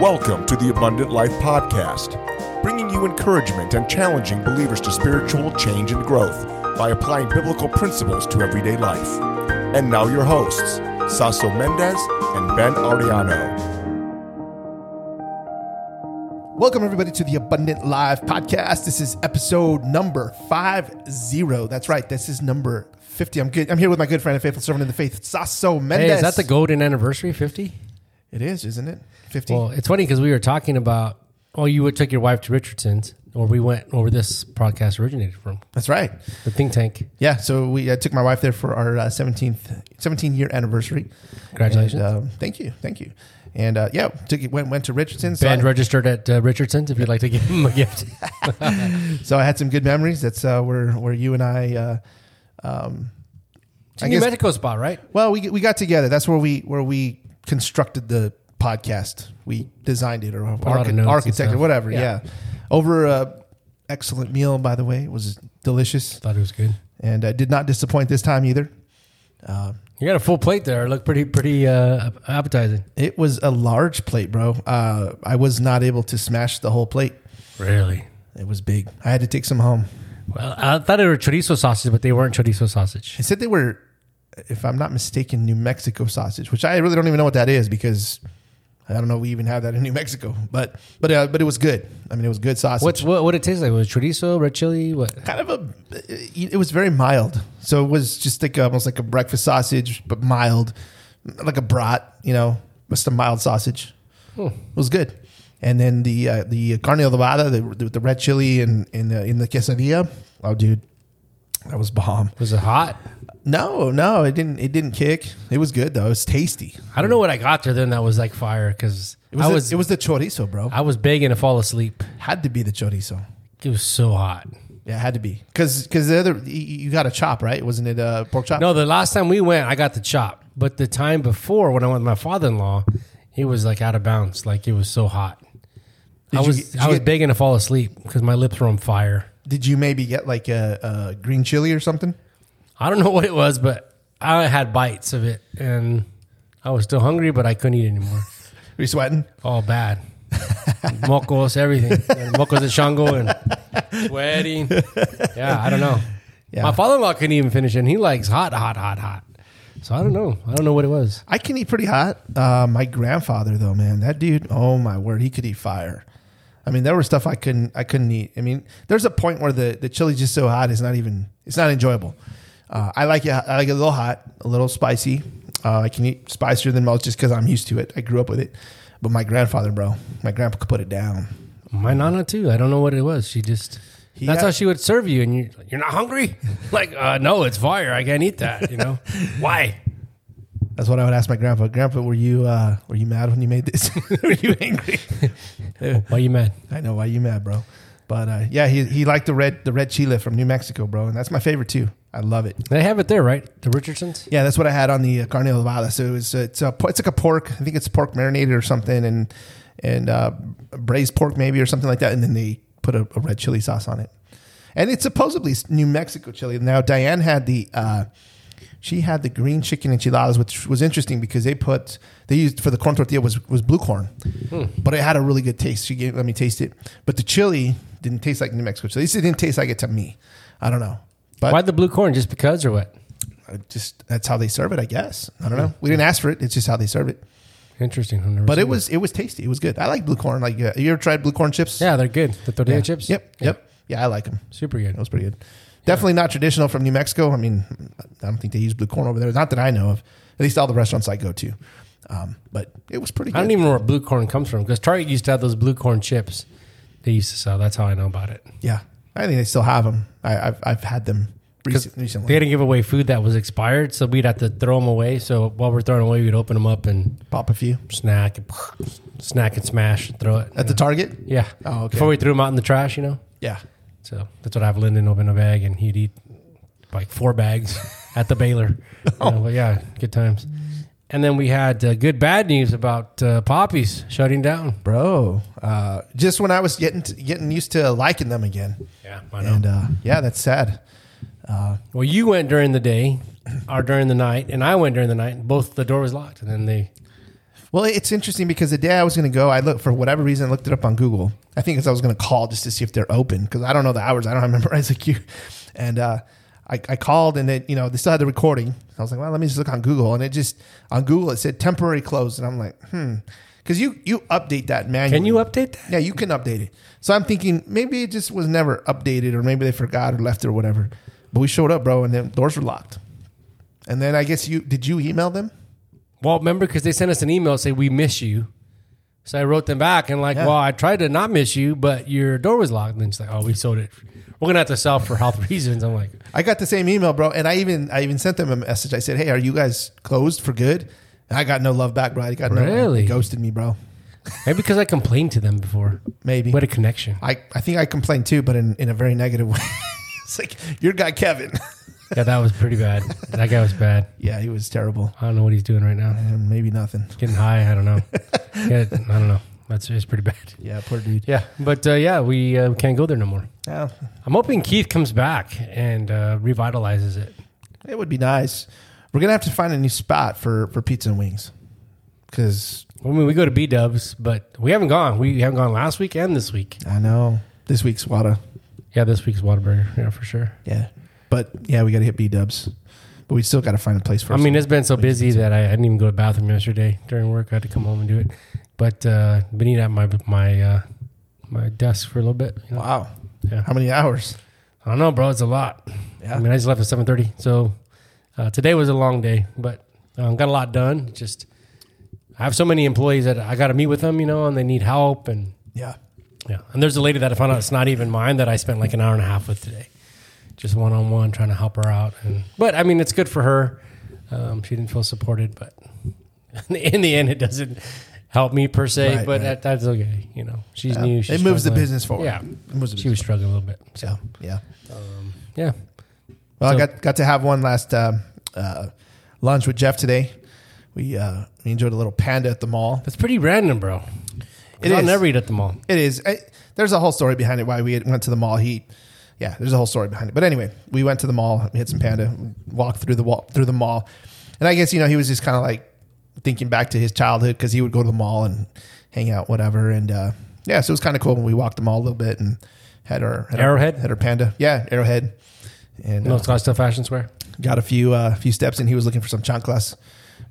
Welcome to the Abundant Life Podcast, bringing you encouragement and challenging believers to spiritual change and growth by applying biblical principles to everyday life. And now, your hosts, Saso Mendez and Ben Ariano. Welcome, everybody, to the Abundant Life podcast. This is episode number five zero. That's right. This is number 50. I'm good. I'm here with my good friend and faithful servant in the faith, Saso Mendez. Hey, is that the golden anniversary, 50? It is, isn't it? 50. Well, it's funny because we were talking about, well, you took your wife to Richardson's, or we went where this podcast originated from, That's right. the think tank. Yeah. So we uh, took my wife there for our uh, 17th, 17 year anniversary. Congratulations. And, um, thank you. Thank you. And uh, yeah, took it, went went to Richardson's. So I- registered at uh, Richardson's if you'd like to give him a gift. So I had some good memories. That's uh, where where you and I. Uh, um, It's a New Mexico spot, right? well, we we got together. That's where we where we constructed the podcast. We designed it or archi- or whatever. Yeah. Yeah. Over a excellent meal, by the way. It was delicious Thought it was good. and uh, did not disappoint this time either. You got a full plate there. It looked pretty, pretty uh, appetizing. It was a large plate, bro. Uh, I was not able to smash the whole plate. Really? It was big. I had to take some home. Well, I thought they were chorizo sausage, but they weren't chorizo sausage. They said they were, if I'm not mistaken, New Mexico sausage, which I really don't even know what that is because I don't know if we even have that in New Mexico. But but uh, but it was good. I mean, it was good sausage. What's what? What it tastes like? Was it chorizo, red chili? What? kind of a? It was very mild, so it was just like almost like a breakfast sausage, but mild, like a brat. You know, just a mild sausage. It was good. And then the uh, the carne adobada, the, the the red chili and in the in the quesadilla. Oh, dude, that was bomb. Was it hot? No, no, it didn't. It didn't kick. It was good though. It was tasty. I don't know what I got there then that was like fire because It was. I the- was it was the chorizo, bro. I was begging to fall asleep. had to be the chorizo. It was so hot. Yeah, it had to be because because the other you, you got a chop right? Wasn't it a pork chop? No, the last time we went, I got the chop. But the time before, when I went with my father in law, he was like out of bounds. Like it was so hot. I you was get- did I you was get- begging to fall asleep because my lips were on fire. Did you maybe get like a, a green chili or something? I don't know what it was, but I had bites of it, and I was still hungry, but I couldn't eat anymore. Were you sweating? All bad. Mocos, everything. And mocos de Shango and sweating. Yeah, I don't know. Yeah. My father in law couldn't even finish it. And he likes hot, hot, hot, hot. So I don't know. I don't know what it was. I can eat pretty hot. Uh, my grandfather, though, man, that dude. Oh my word, he could eat fire. I mean, there was stuff I couldn't. I couldn't eat. I mean, there's a point where the the chili's just so hot, it's not even. It's not enjoyable. Uh, I like it. I like it a little hot, a little spicy. Uh, I can eat spicier than most just because I'm used to it. I grew up with it. But my grandfather, bro, my grandpa could put it down. My nana too. I don't know what it was. She just. He that's had- how she would serve you, and you you're not hungry. like, uh, no, it's fire. I can't eat that. You know why? That's what I would ask my grandpa. Grandpa, were you uh, were you mad when you made this? were you angry? Why you mad? I know why you mad, bro. But uh, yeah, he he liked the red the red chile from New Mexico, bro, and that's my favorite too. I love it. They have it there, right? The Richardsons. Yeah, that's what I had on the uh, carne adobada. So it was, uh, it's a, it's like a pork. I think it's pork marinated or something, and and uh, braised pork maybe or something like that. And then they put a, a red chili sauce on it. And it's supposedly New Mexico chili. Now Diane had the uh, she had the green chicken enchiladas, which was interesting because they put they used for the corn tortilla was was blue corn, but it had a really good taste. She gave let me taste it, but the chili didn't taste like New Mexico least it didn't taste like it to me. I don't know, but Why the blue corn? Just because or what? just that's how they serve it, I guess. I don't know. We didn't ask for it. It's just how they serve it. Interesting. But it was it was tasty. It was good. I like blue corn. Like uh, you ever tried blue corn chips? Yeah, they're good. The tortilla Yeah. chips. Yep. Yep. Yeah, I like them. Super good. It was pretty good. Definitely not traditional from New Mexico. I mean, I don't think they use blue corn over there. Not that I know of. At least all the restaurants I go to. Um, but it was pretty good. I don't even know where blue corn comes from because Target used to have those blue corn chips. They used to sell. That's how I know about it. yeah, I think they still have them. I, I've I've had them recent, recently. they didn't give away food that was expired, so we'd have to throw them away. So while we're throwing away, we'd open them up and Pop a few snack, and snack and smash, and throw it. at the Target. yeah. Oh, okay. Before we threw them out in the trash, you know. Yeah. So that's what I have Lyndon open a bag, and he'd eat like four bags at the Baylor. You know, but yeah, good times. And then we had uh, good bad news about uh, poppies shutting down. Bro, uh, just when I was getting to, getting used to liking them again, Yeah, I know. and uh, yeah, that's sad. Well, you went during the day or during the night, and I went during the night. And both the door was locked, and then they Well, it's interesting because the day I was going to go, I looked for whatever reason, I looked it up on Google. I think because I was going to call just to see if they're open because I don't know the hours. I don't have memorized like you. And uh, I, I called and it, you know, they still had the recording. I was like, well, let me just look on Google. And it just, on Google, it said temporary closed. And I'm like, hmm. Because you, you update that manually. Can you update that? Yeah, you can update it. So I'm thinking maybe it just was never updated or maybe they forgot or left it or whatever. But we showed up, bro, and the doors were locked. And then I guess you, did you email them? Well, remember because they sent us an email say we miss you. So I wrote them back and like, Yeah. well, I tried to not miss you, but your door was locked. And then she's like, oh, we sold it. We're gonna have to sell for health reasons. I'm like, I got the same email, bro, and I even I even sent them a message. I said, "Hey, are you guys closed for good?" And I got no love back, bro. I got no Really? they ghosted me, bro. maybe because I complained to them before. Maybe We had a connection. I I think I complained too, but in, in a very negative way. it's like your guy Kevin. Yeah, that was pretty bad. That guy was bad. yeah, he was terrible, I don't know what he's doing right now. and maybe nothing. Getting high. I don't know. Yeah, I don't know. That's it's pretty bad. Yeah, poor dude. Yeah, but uh, yeah, we uh, can't go there no more. Yeah, I'm hoping Keith comes back and uh, revitalizes it. it would be nice. We're gonna have to find a new spot for for pizza and wings, because I mean, we go to B Dubs, but we haven't gone. We haven't gone last week and this week. I know this week's Wada. Yeah, this week's Whataburger. Yeah, for sure. Yeah, but yeah, we got to hit B Dubs, but we still got to find a place for. I mean, it's been so busy that I, I didn't even go to the bathroom yesterday during work. I had to come home and do it. But uh, been eating at my my uh, my desk for a little bit. you know. wow, Yeah. how many hours? I don't know, bro. It's a lot. Yeah. I mean, I just left at seven thirty, so uh, today was a long day, but um, got a lot done. Just I have so many employees that I got to meet with them, you know, and they need help, and Yeah. yeah. And there's a lady that I found out it's not even mine that I spent like an hour and a half with today, just one on one, trying to help her out. And but I mean, it's good for her. Um, she didn't feel supported, but in the end, it doesn't help me per se. Right, but right. That, that's okay. You know, she's Yeah. new. She's it moves the business forward. Yeah, It moves the she was struggling a little bit. So forward. yeah. yeah. Well, So- I got got to have one last uh, uh, lunch with Jeff today. We uh, we enjoyed a little panda at the mall. That's pretty random, bro. It I'll is. never eat at the mall. It is. I, there's a whole story behind it. Why we went to the mall. He, yeah, there's a whole story behind it. But anyway, we went to the mall. We had some panda. Walked through the wall through the mall, and I guess you know he was just kind of like thinking back to his childhood because he would go to the mall and hang out, whatever. And uh, yeah, so it was kind of cool when we walked the mall a little bit and had our had Arrowhead? our, had our panda. Yeah, Arrowhead. And No uh, Scottsdale Fashion Square. got a few uh, few steps and He was looking for some chanclas,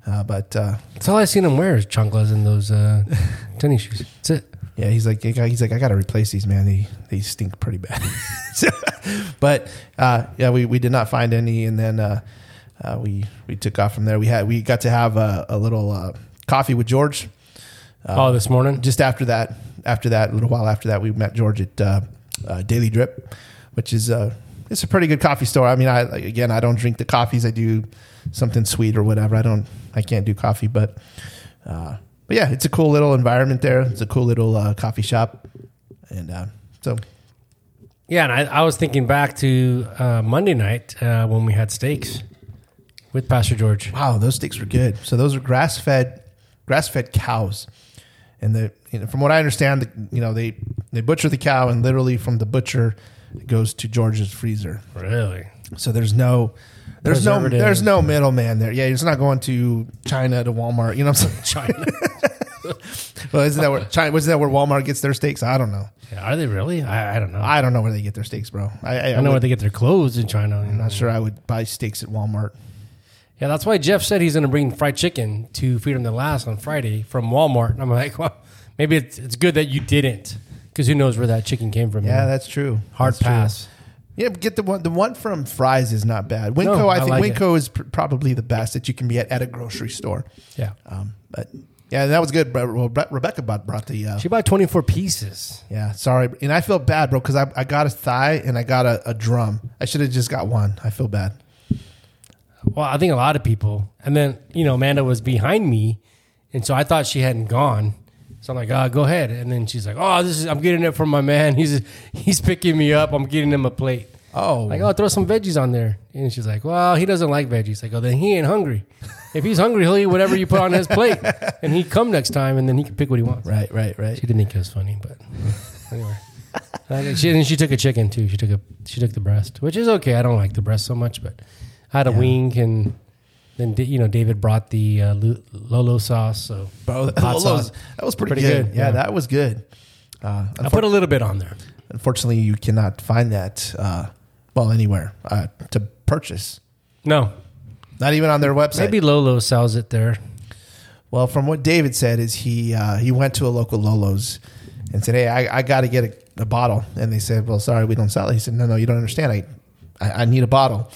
uh, but uh, That's all I've seen him wear is chanclas and those uh, tennis shoes. That's it. Yeah, he's like he's like I got to replace these, man. They they stink pretty bad. So, but uh, yeah, we, we did not find any, and then uh, uh, we we took off from there. We had we got to have a, a little uh, coffee with George. oh, this morning. Just after that, after that, a little while after that, we met George at uh, uh, Daily Drip, which is uh, it's a pretty good coffee store. I mean, I again, I don't drink the coffees. I do something sweet or whatever. I don't, I can't do coffee, but uh, but yeah, it's a cool little environment there. It's a cool little uh, coffee shop, and uh, so Yeah, and I, I was thinking back to uh, Monday night uh, when we had steaks with Pastor George. wow, those steaks were good. So those are grass fed, grass fed cows, and the you know, from what I understand, the, you know they they butcher the cow, and literally from the butcher it goes to George's freezer. Really? So there's no there's no there's no middleman there. Yeah, it's not going to China to Walmart. You know what I'm saying? China. well, isn't that where China? Isn't that where Walmart gets their steaks? I don't know. Yeah, are they really? I, I don't know. I, I don't know where they get their steaks, bro. I, I, know would- where they get their clothes in China. I'm not sure I would buy steaks at Walmart. Yeah, that's why Jeff said he's going to bring fried chicken to Freedom at Last on Friday from Walmart. And I'm like, well, maybe it's, it's good that you didn't, because who knows where that chicken came from? Yeah, that's true. hard That's true. Yeah, get the one. The one from Fry's is not bad. Winco, No, I I think like. Winco is pr- probably the best that you can be at at a grocery store. Yeah, Um, but yeah, that was good. But well, Rebecca brought the. Uh, she bought 24 pieces. yeah, sorry, and I feel bad, bro, because I, I got a thigh and I got a, a drum. I should have just got one. I feel bad. Well, I think a lot of people. And then, you know, Amanda was behind me. And so I thought she hadn't gone. So I'm like, uh, go ahead. And then she's like, oh, this is, I'm getting it from my man. He's, he's picking me up. I'm getting him a plate. Oh, Like, oh, throw some veggies on there. And she's like, well, he doesn't like veggies. I go, then he ain't hungry. If he's hungry, he'll eat whatever you put on his plate. And he come next time and then he can pick what he wants. right, right, right. She didn't think it was funny, but anyway. Uh, she, and she took a chicken too. She took a she took the breast, which is okay. I don't like the breast so much, but I had a wing and Then you know David brought the uh, Lolo sauce, so Bro, that, Hot was, sauce. that was pretty, Pretty good. good, Yeah, yeah. that was good. Uh, I put a little bit on there. unfortunately, you cannot find that uh, well anywhere uh, to purchase. No, Not even on their website. maybe Lolo sells it there. Well, from what David said, is he uh, he went to a local Lolo's and said, "Hey, I, I got to get a, a bottle." And they said, "Well, sorry, we don't sell it." He said, "No, no, you don't understand. I, I I need a bottle."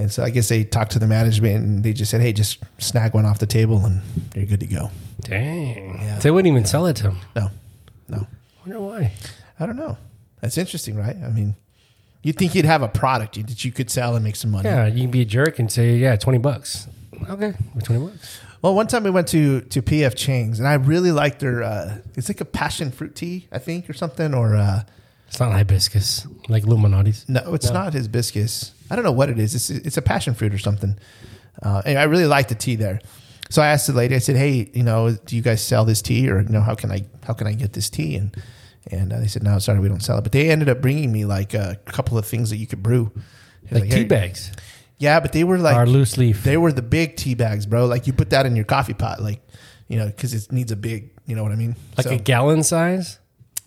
And so I guess they talked to the management and they just said, "Hey, just snag one off the table and you're good to go." Dang, Yeah. they wouldn't even sell it to him. No, no, I Wonder why? I don't know. That's interesting, right? I mean, you'd think you'd have a product that you could sell and make some money. Yeah, you can be a jerk and say, "Yeah, twenty bucks." Okay, twenty bucks. Well, one time we went to to PF Chang's and I really liked their. Uh, it's like a passion fruit tea, I think, or something, or. Uh, It's not hibiscus like Illuminati's. No, it's No. not hibiscus. I don't know what it is. It's it's a passion fruit or something. Uh, and I really like the tea there. So I asked the lady. I said, "Hey, you know, do you guys sell this tea, or you know, how can I how can I get this tea?" And and uh, they said, "No, sorry, we don't sell it." But they ended up bringing me like a couple of things that you could brew, It Like tea "Hey." bags Yeah, but they were like or loose leaf. they were the big tea bags, bro. Like you put that in your coffee pot, like you know, because it needs a big. You know what I mean? like So- a gallon size.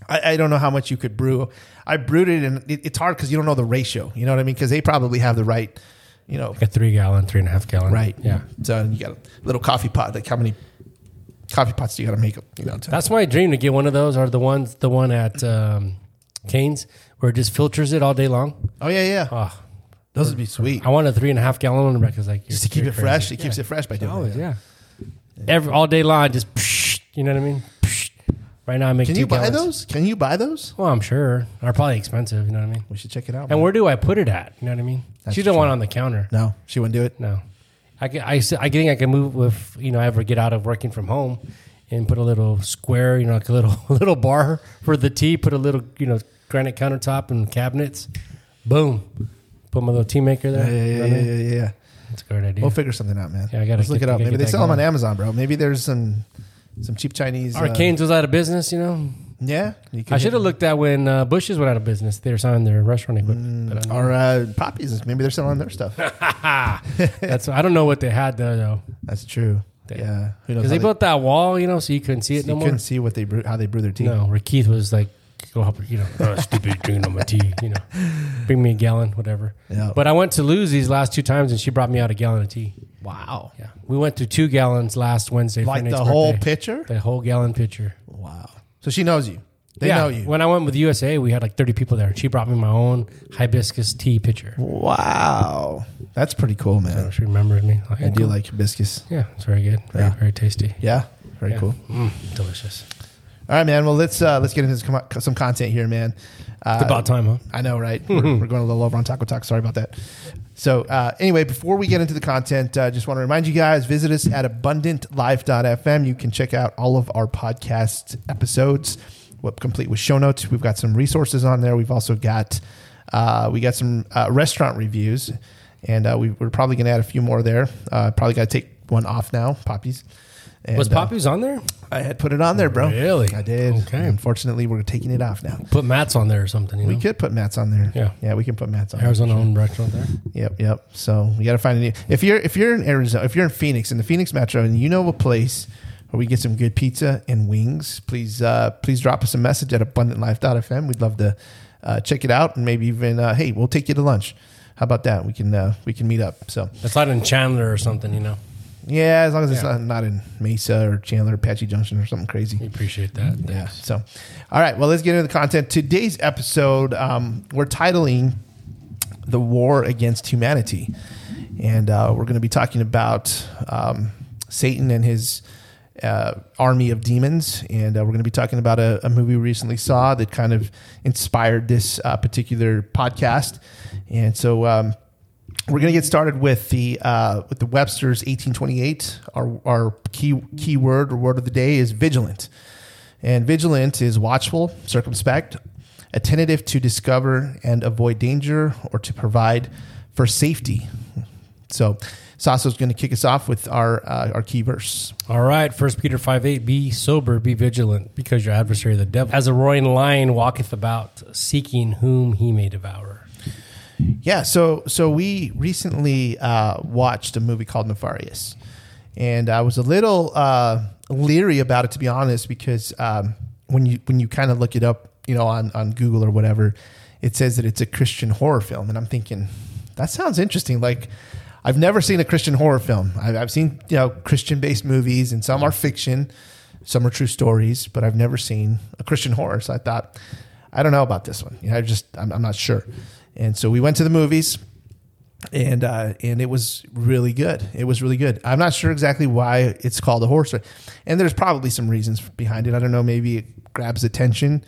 I, I don't know how much you could brew. I brewed it, and it, it's hard because you don't know the ratio. You know what I mean? Because they probably have the right, you know, Like a three gallon, three and a half gallon. right. Yeah. So you got a little coffee pot. Like how many coffee pots do you got to make? You know, to, That's my dream to get one of those. Or the ones, the one at um, Canes, where it just filters it all day long. oh yeah, yeah. Oh, Those would be sweet. I want a three and a half gallon one because like Just to keep it fresh. It keeps it fresh by doing Always, it. yeah. Every all day long, just psh, you know what I mean. Right now, I make. Can you buy gallons. those? Can you buy those? Well, I'm sure they're probably expensive. You know what I mean. We should check it out. And man. where do I put it at? You know what I mean. That's she don't true. want it on the counter. no, she wouldn't do it. No, I, can- I, I think I can move with you know I ever get out of working from home and put a little square you know like a little little bar for the tea. Put a little you know granite countertop and cabinets. Boom. Put my little tea maker there. yeah, You yeah, know I yeah, mean? yeah, yeah. That's a great idea. We'll figure something out, man. Yeah, I gotta Let's look it up. Maybe they sell them on. Amazon, bro. Maybe there's some some cheap Chinese. Our uh, was out of business. You know, Yeah, you I should have looked at when uh, Bush's went out of business. They were selling their restaurant equipment. but I don't know. Or uh, poppies. Maybe they're selling their stuff. That's I don't know what they had there though, That's true. Yeah, who knows? because they built that wall, you know, so you couldn't see it you no more. couldn't see what they brew, how they brew their tea. No, where Keith was like, "Go help, her," you know, oh, stupid drinking on my tea, you know, bring me a gallon, whatever." Yeah. But I went to lose these last two times, and she brought me out a gallon of tea. wow, Yeah, we went to two gallons last Wednesday. like the Nate's whole pitcher. the whole gallon pitcher. Wow. So she knows you. They yeah, know you. When I went with USA, we had like thirty people there. She brought me my own hibiscus tea pitcher. Wow, that's pretty cool, So man. she remembered me. I do like hibiscus. Yeah, it's very good. Very, Yeah. very tasty. Yeah, very Yeah. cool. Mm, delicious. All right, man. Well, let's uh, let's get into some, some content here, man. Uh, It's about time, huh? I know, right? We're, we're going a little over on Taco Talk. Sorry about that. So, uh, anyway, before we get into the content, uh, just want to remind you guys visit us at abundantlife.fm. You can check out all of our podcast episodes, what complete with show notes. We've got some resources on there. We've also got uh, we got some uh, restaurant reviews, and uh, we, we're probably going to add a few more there. Uh, probably got to take one off now, Poppies. And, Was uh, Poppy's on there? I had put it on there, bro. Really? I did. Okay. Unfortunately, we're taking it off now. Put mats on there or something. You We know? could put mats on there. Yeah. yeah, we can put mats on. there. Arizona owned restaurant there. Yep, yep. So we got to find a new. If you're if you're in Arizona, if you're in Phoenix, in the Phoenix metro, and you know a place where we get some good pizza and wings, please uh, please drop us a message at abundantlife.fm. We'd love to uh, check it out and maybe even uh, hey, we'll take you to lunch. How about that? We can uh, we can meet up. So It's not in Chandler or something, you know. Yeah, as long as it's Yeah. not, not in Mesa or Chandler, Apache Junction or something crazy. We appreciate that. Yeah. Thanks. So, all right. Well, let's get into the content. Today's episode, um, we're titling "The War Against Humanity," and uh, we're going to be talking about um, Satan and his uh, army of demons, and uh, we're going to be talking about a, a movie we recently saw that kind of inspired this uh, particular podcast. And so, um, we're going to get started with the uh, with the Webster's 1828. Our our key key word or word of the day is vigilant, and vigilant is watchful, circumspect, attentive to discover and avoid danger, or to provide for safety. So, Saso's going to kick us off with our uh, our key verse. All right. First Peter 5 8. Be sober, be vigilant, because your adversary, the devil, as a roaring lion, walketh about, seeking whom he may devour. Yeah, so so we recently uh, watched a movie called Nefarious, and I was a little uh, leery about it to be honest, because um, when you when you kind of look it up, you know, on on Google or whatever, it says that it's a Christian horror film, and I'm thinking that sounds interesting. Like I've never seen a Christian horror film. I've, I've seen you know Christian based movies, and some are fiction, some are true stories, but I've never seen a Christian horror. So I thought, I don't know about this one. You know, I just I'm, I'm not sure. And so we went to the movies, and uh, and it was really good. It was really good. I'm not sure exactly why it's called a horror story, and there's probably some reasons behind it. I don't know. Maybe it grabs attention.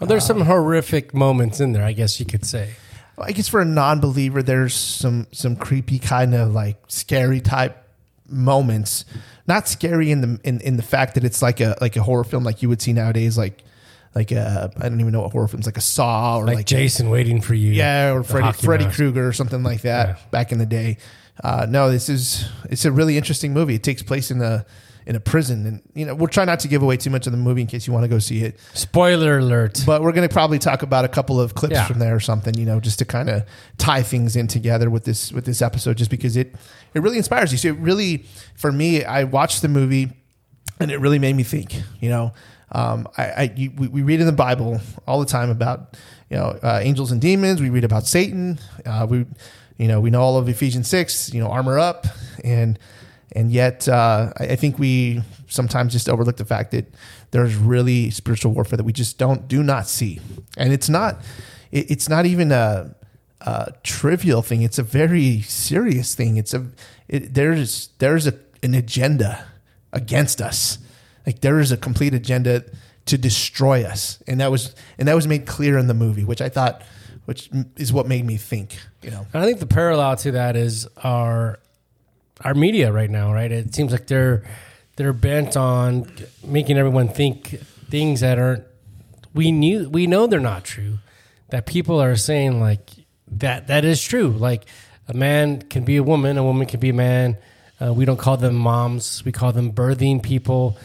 Well, there's some horrific moments in there, I guess you could say. I guess for a non-believer, there's some some creepy kind of like scary type moments. Not scary in the in, in the fact that it's like a like a horror film like you would see nowadays, like like a I don't even know what horror films like a Saw or Like, like, Jason waiting for you. yeah, or Freddy Freddy. Krueger or something like that Yeah. back in the day. Uh, no, this is it's a really interesting movie. It takes place in a in a prison, and you know we'll try not to give away too much of the movie in case you want to go see it. Spoiler alert. But we're going to probably talk about a couple of clips Yeah. from there or something, you know, just to kind of tie things in together with this with this episode, just because it it really inspires you. So it really, for me, I watched the movie, and it really made me think. You know, um, I, I you, we, we read in the Bible all the time about you know uh, angels and demons. We read about Satan. Uh, we you know we know all of Ephesians six. You know, armor up and and yet uh, I, I think we sometimes just overlook the fact that there's really spiritual warfare that we just don't do not see, and it's not it, it's not even a, a trivial thing. It's a very serious thing. It's a it, there's there's a an agenda against us. Like there is a complete agenda to destroy us, and that was and that was made clear in the movie, which I thought, which is what made me think. You know, And I think the parallel to that is our our media right now, right? It seems like they're they're bent on making everyone think things that aren't we knew we know they're not true. That people are saying like that that is true. Like a man can be a woman, a woman can be a man. Uh, we don't call them moms. We call them birthing people.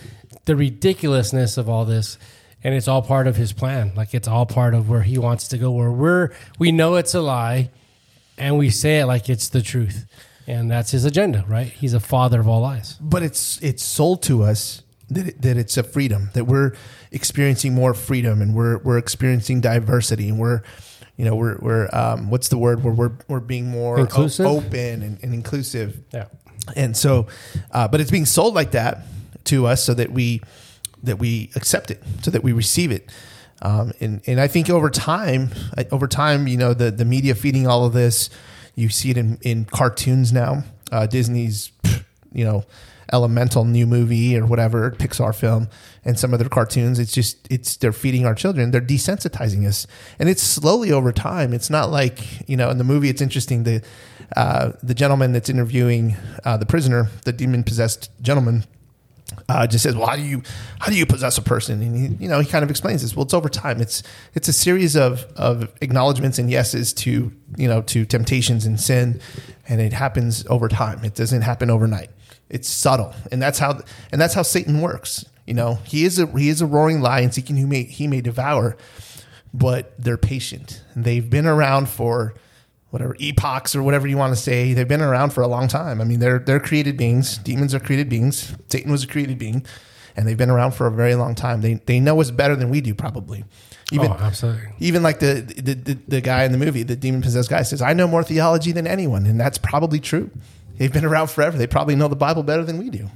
The ridiculousness of all this, and it's all part of his plan. Like it's all part of where he wants to go. Where we're we know it's a lie, and we say it like it's the truth, and that's his agenda, right? He's a father of all lies. but it's it's sold to us that it, that it's a freedom that we're experiencing more freedom and we're we're experiencing diversity and we're you know we're we're um, what's the word where we're we're being more Inclusive? open and, and inclusive Yeah. and so uh, but it's being sold like that to us so that we that we accept it so that we receive it. Um, and and I think over time over time you know the the media feeding all of this you see it in in cartoons now. Uh, Disney's you know elemental new movie or whatever Pixar film and some of their cartoons. It's just it's they're feeding our children. They're desensitizing us. And it's slowly over time. It's not like you know in the movie it's interesting. The uh, the gentleman that's interviewing uh, the prisoner the demon possessed gentleman uh, just says, "Well, how do you how do you possess a person?" And he, you know, he kind of explains this. Well, it's over time. It's it's a series of of acknowledgments and yeses to you know to temptations and sin, and it happens over time. It doesn't happen overnight. It's subtle, and that's how and that's how Satan works. You know, he is a he is a roaring lion seeking who may he may devour, but they're patient. They've been around for whatever epochs or whatever you want to say. They've been around for a long time. I mean, they're they're created beings. Demons are created beings. Satan was a created being, and they've been around for a very long time. They they know us better than we do, probably. Even oh, absolutely. even like the the, the the guy in the movie, the demon possessed guy says, "I know more theology than anyone," and that's probably true. They've been around forever. They probably know the Bible better than we do.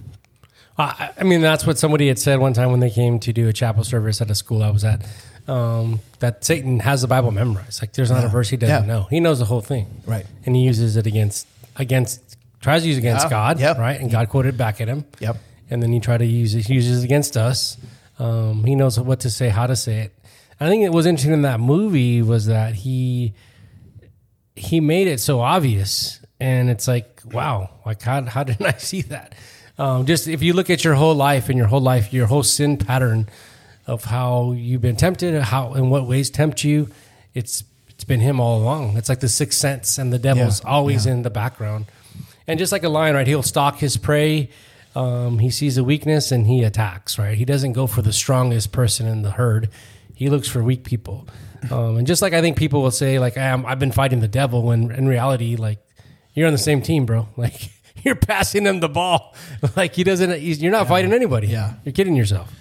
I, I mean, that's what somebody had said one time when they came to do a chapel service at a school I was at. Um, that Satan has the Bible memorized. Like, there's not a verse he doesn't Yeah. know. He knows the whole thing, Right. And he uses it against against tries to use it against Yeah. God, Yep. right? And God quoted back at him, Yep. And then he tried to use it, he uses it against us. Um, he knows what to say, how to say it. I think it was interesting in that movie was that he he made it so obvious and it's like wow like how, how didn't i see that um, just if you look at your whole life and your whole life your whole sin pattern of how you've been tempted how in what ways tempt you it's it's been him all along it's like the sixth sense and the devil's Yeah, always in the background and just like a lion right he'll stalk his prey um, he sees a weakness and he attacks right he doesn't go for the strongest person in the herd He looks for weak people. Um, and just like I think people will say, like, I'm, I've been fighting the devil, when in reality, like, you're on the same team, bro. Like, you're passing him the ball. Like, he doesn't, he's, you're not fighting anybody. Yeah. You're kidding yourself.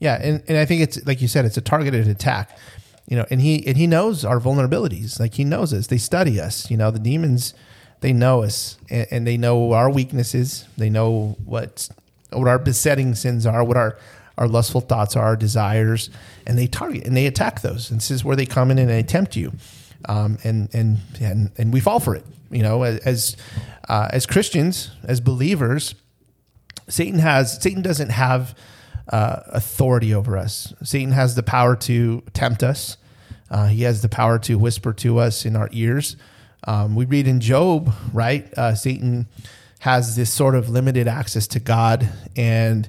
Yeah, and, and I think it's like you said, it's a targeted attack. You know, and he and he knows our vulnerabilities. Like he knows us. They study us. You know, the demons, they know us, and, and they know our weaknesses. They know what what our besetting sins are, what our our lustful thoughts are, our desires, and they target and they attack those. And this is where they come in and they tempt you, um, and and and and we fall for it. You know, as uh, as Christians, as believers, Satan has Satan doesn't have uh, authority over us. Satan has the power to tempt us. Uh, he has the power to whisper to us in our ears. Um, we read in Job, right? Uh, Satan has this sort of limited access to God, and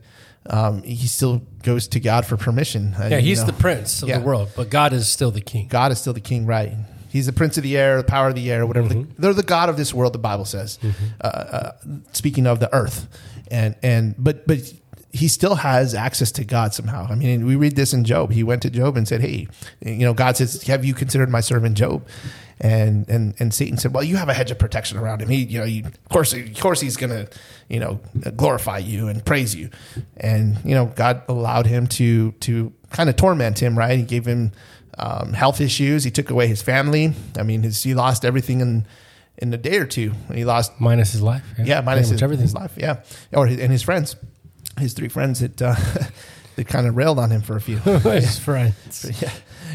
um, he still goes to God for permission. Uh, Yeah, you he's know. the prince of Yeah. the world, but God is still the king. God is still the king, right? He's the prince of the air, the power of the air, whatever. The, they're the god of this world. The Bible says. Uh, uh, speaking of the earth, and and but but he still has access to God somehow. I mean, we read this in Job. He went to Job and said, "Hey, you know, God says, have you considered my servant Job?" And and and Satan said, "Well, you have a hedge of protection around him. He, you know, you, of course, of course, he's gonna, you know, glorify you and praise you." And you know, God allowed him to to kind of torment him. Right? He gave him um, health issues. He took away his family. I mean, his, he lost everything in in a day or two. He lost Minus his life. yeah, minus Pretty his, everything. his life. Yeah, or his, and his friends, his three friends that uh, that kind of railed on him for a few. his friends. yeah,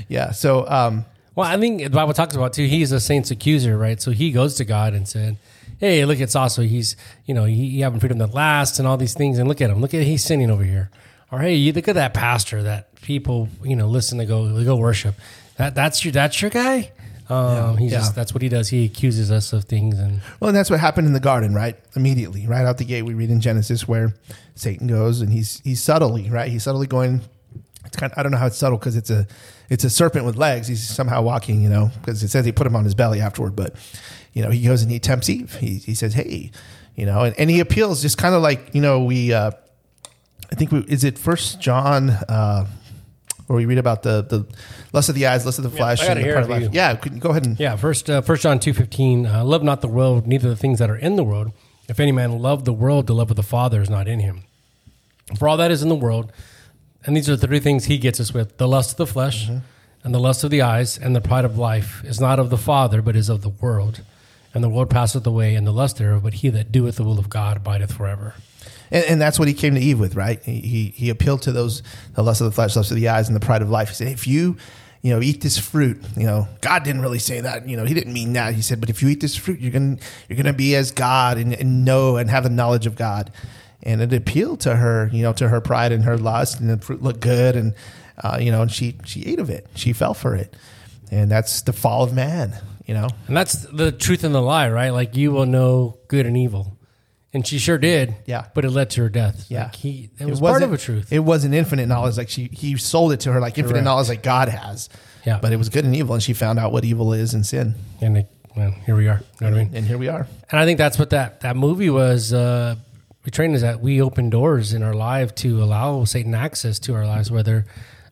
yeah. So um, Well, I think the Bible talks about too. He's a saint's accuser, right? So he goes to God and said, "Hey, look at Saso. He's you know he, he having freedom that lasts and all these things. And look at him. Look at he's sinning over here. Or hey, you look at that pastor that people you know listen to go they go worship. That that's your that's your guy. Um, he Yeah. just that's what he does. He accuses us of things and well, and that's what happened in the garden, right? Immediately, right out the gate, we read in Genesis where Satan goes and he's he's subtly right. He's subtly going. It's kind of, I don't know how it's subtle because it's a it's a serpent with legs. He's somehow walking, you know, because it says he put him on his belly afterward. But you know, he goes and he tempts Eve. He he says, "Hey," you know, and, and he appeals just kind of like you know we. Uh, I think we, is it First John, uh, where we read about the the lust of the eyes, lust of the flesh, gotta and the part of life. Yeah, could go ahead and Yeah, first uh, First John two fifteen. Uh, love not the world, neither the things that are in the world. If any man love the world, the love of the Father is not in him. For all that is in the world, and these are the three things he gets us with: the lust of the flesh, and the lust of the eyes, and the pride of life is not of the Father, but is of the world. And the world passeth away, and the lust thereof. But he that doeth the will of God abideth forever. And, and that's what he came to Eve with, right? He, he he appealed to those the lust of the flesh, lust of the eyes, and the pride of life. He said, if you you know eat this fruit, you know God didn't really say that. You know He didn't mean that. He said, but if you eat this fruit, you're gonna you're gonna be as God and, and know and have the knowledge of God. And it appealed to her, you know, to her pride and her lust, and the fruit looked good, and uh, you know, and she she ate of it. She fell for it, and that's the fall of man. You know, And that's the truth and the lie, right? Like you will know good and evil, and she sure did. Yeah. but it led to her death. Yeah. like he it was part of a truth. It wasn't infinite knowledge. Like she, he sold it to her like infinite Correct. knowledge, like God has. Yeah. But it was good and evil, and she found out what evil is and sin. and it, well, here we are. You know what I mean? And here we are. And I think that's what that that movie was uh, betraying is that we open doors in our life to allow Satan access to our lives. Whether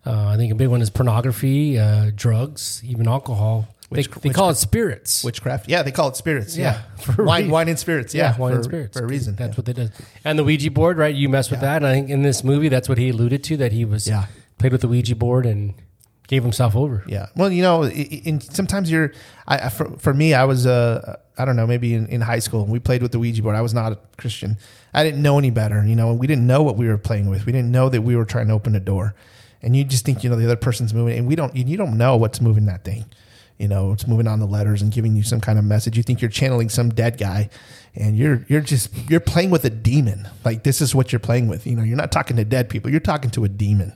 uh, I think a big one is pornography, uh, drugs, even alcohol. Witch- they, they call it spirits. Witchcraft. Yeah, they call it spirits. Yeah, Yeah. wine, wine and spirits. Yeah. wine for, and spirits For a reason. That's yeah. what they did. And the Ouija board, right? You mess with that. And I think in this movie, that's what he alluded to. That he was Yeah. played with the Ouija board and gave himself over. Yeah. Well, you know, in, sometimes you're, I, for, for me, I was, uh, I don't know, maybe in, in high school, we played with the Ouija board. I was not a Christian. I didn't know any better. You know, we didn't know what we were playing with. We didn't know that we were trying to open a door. And you just think, you know, the other person's moving, and we don't, you don't know what's moving that thing. You know, it's moving on the letters and giving you some kind of message. You think you're channeling some dead guy, and you're you're just you're playing with a demon. Like this is what you're playing with. You know, you're not talking to dead people. You're talking to a demon.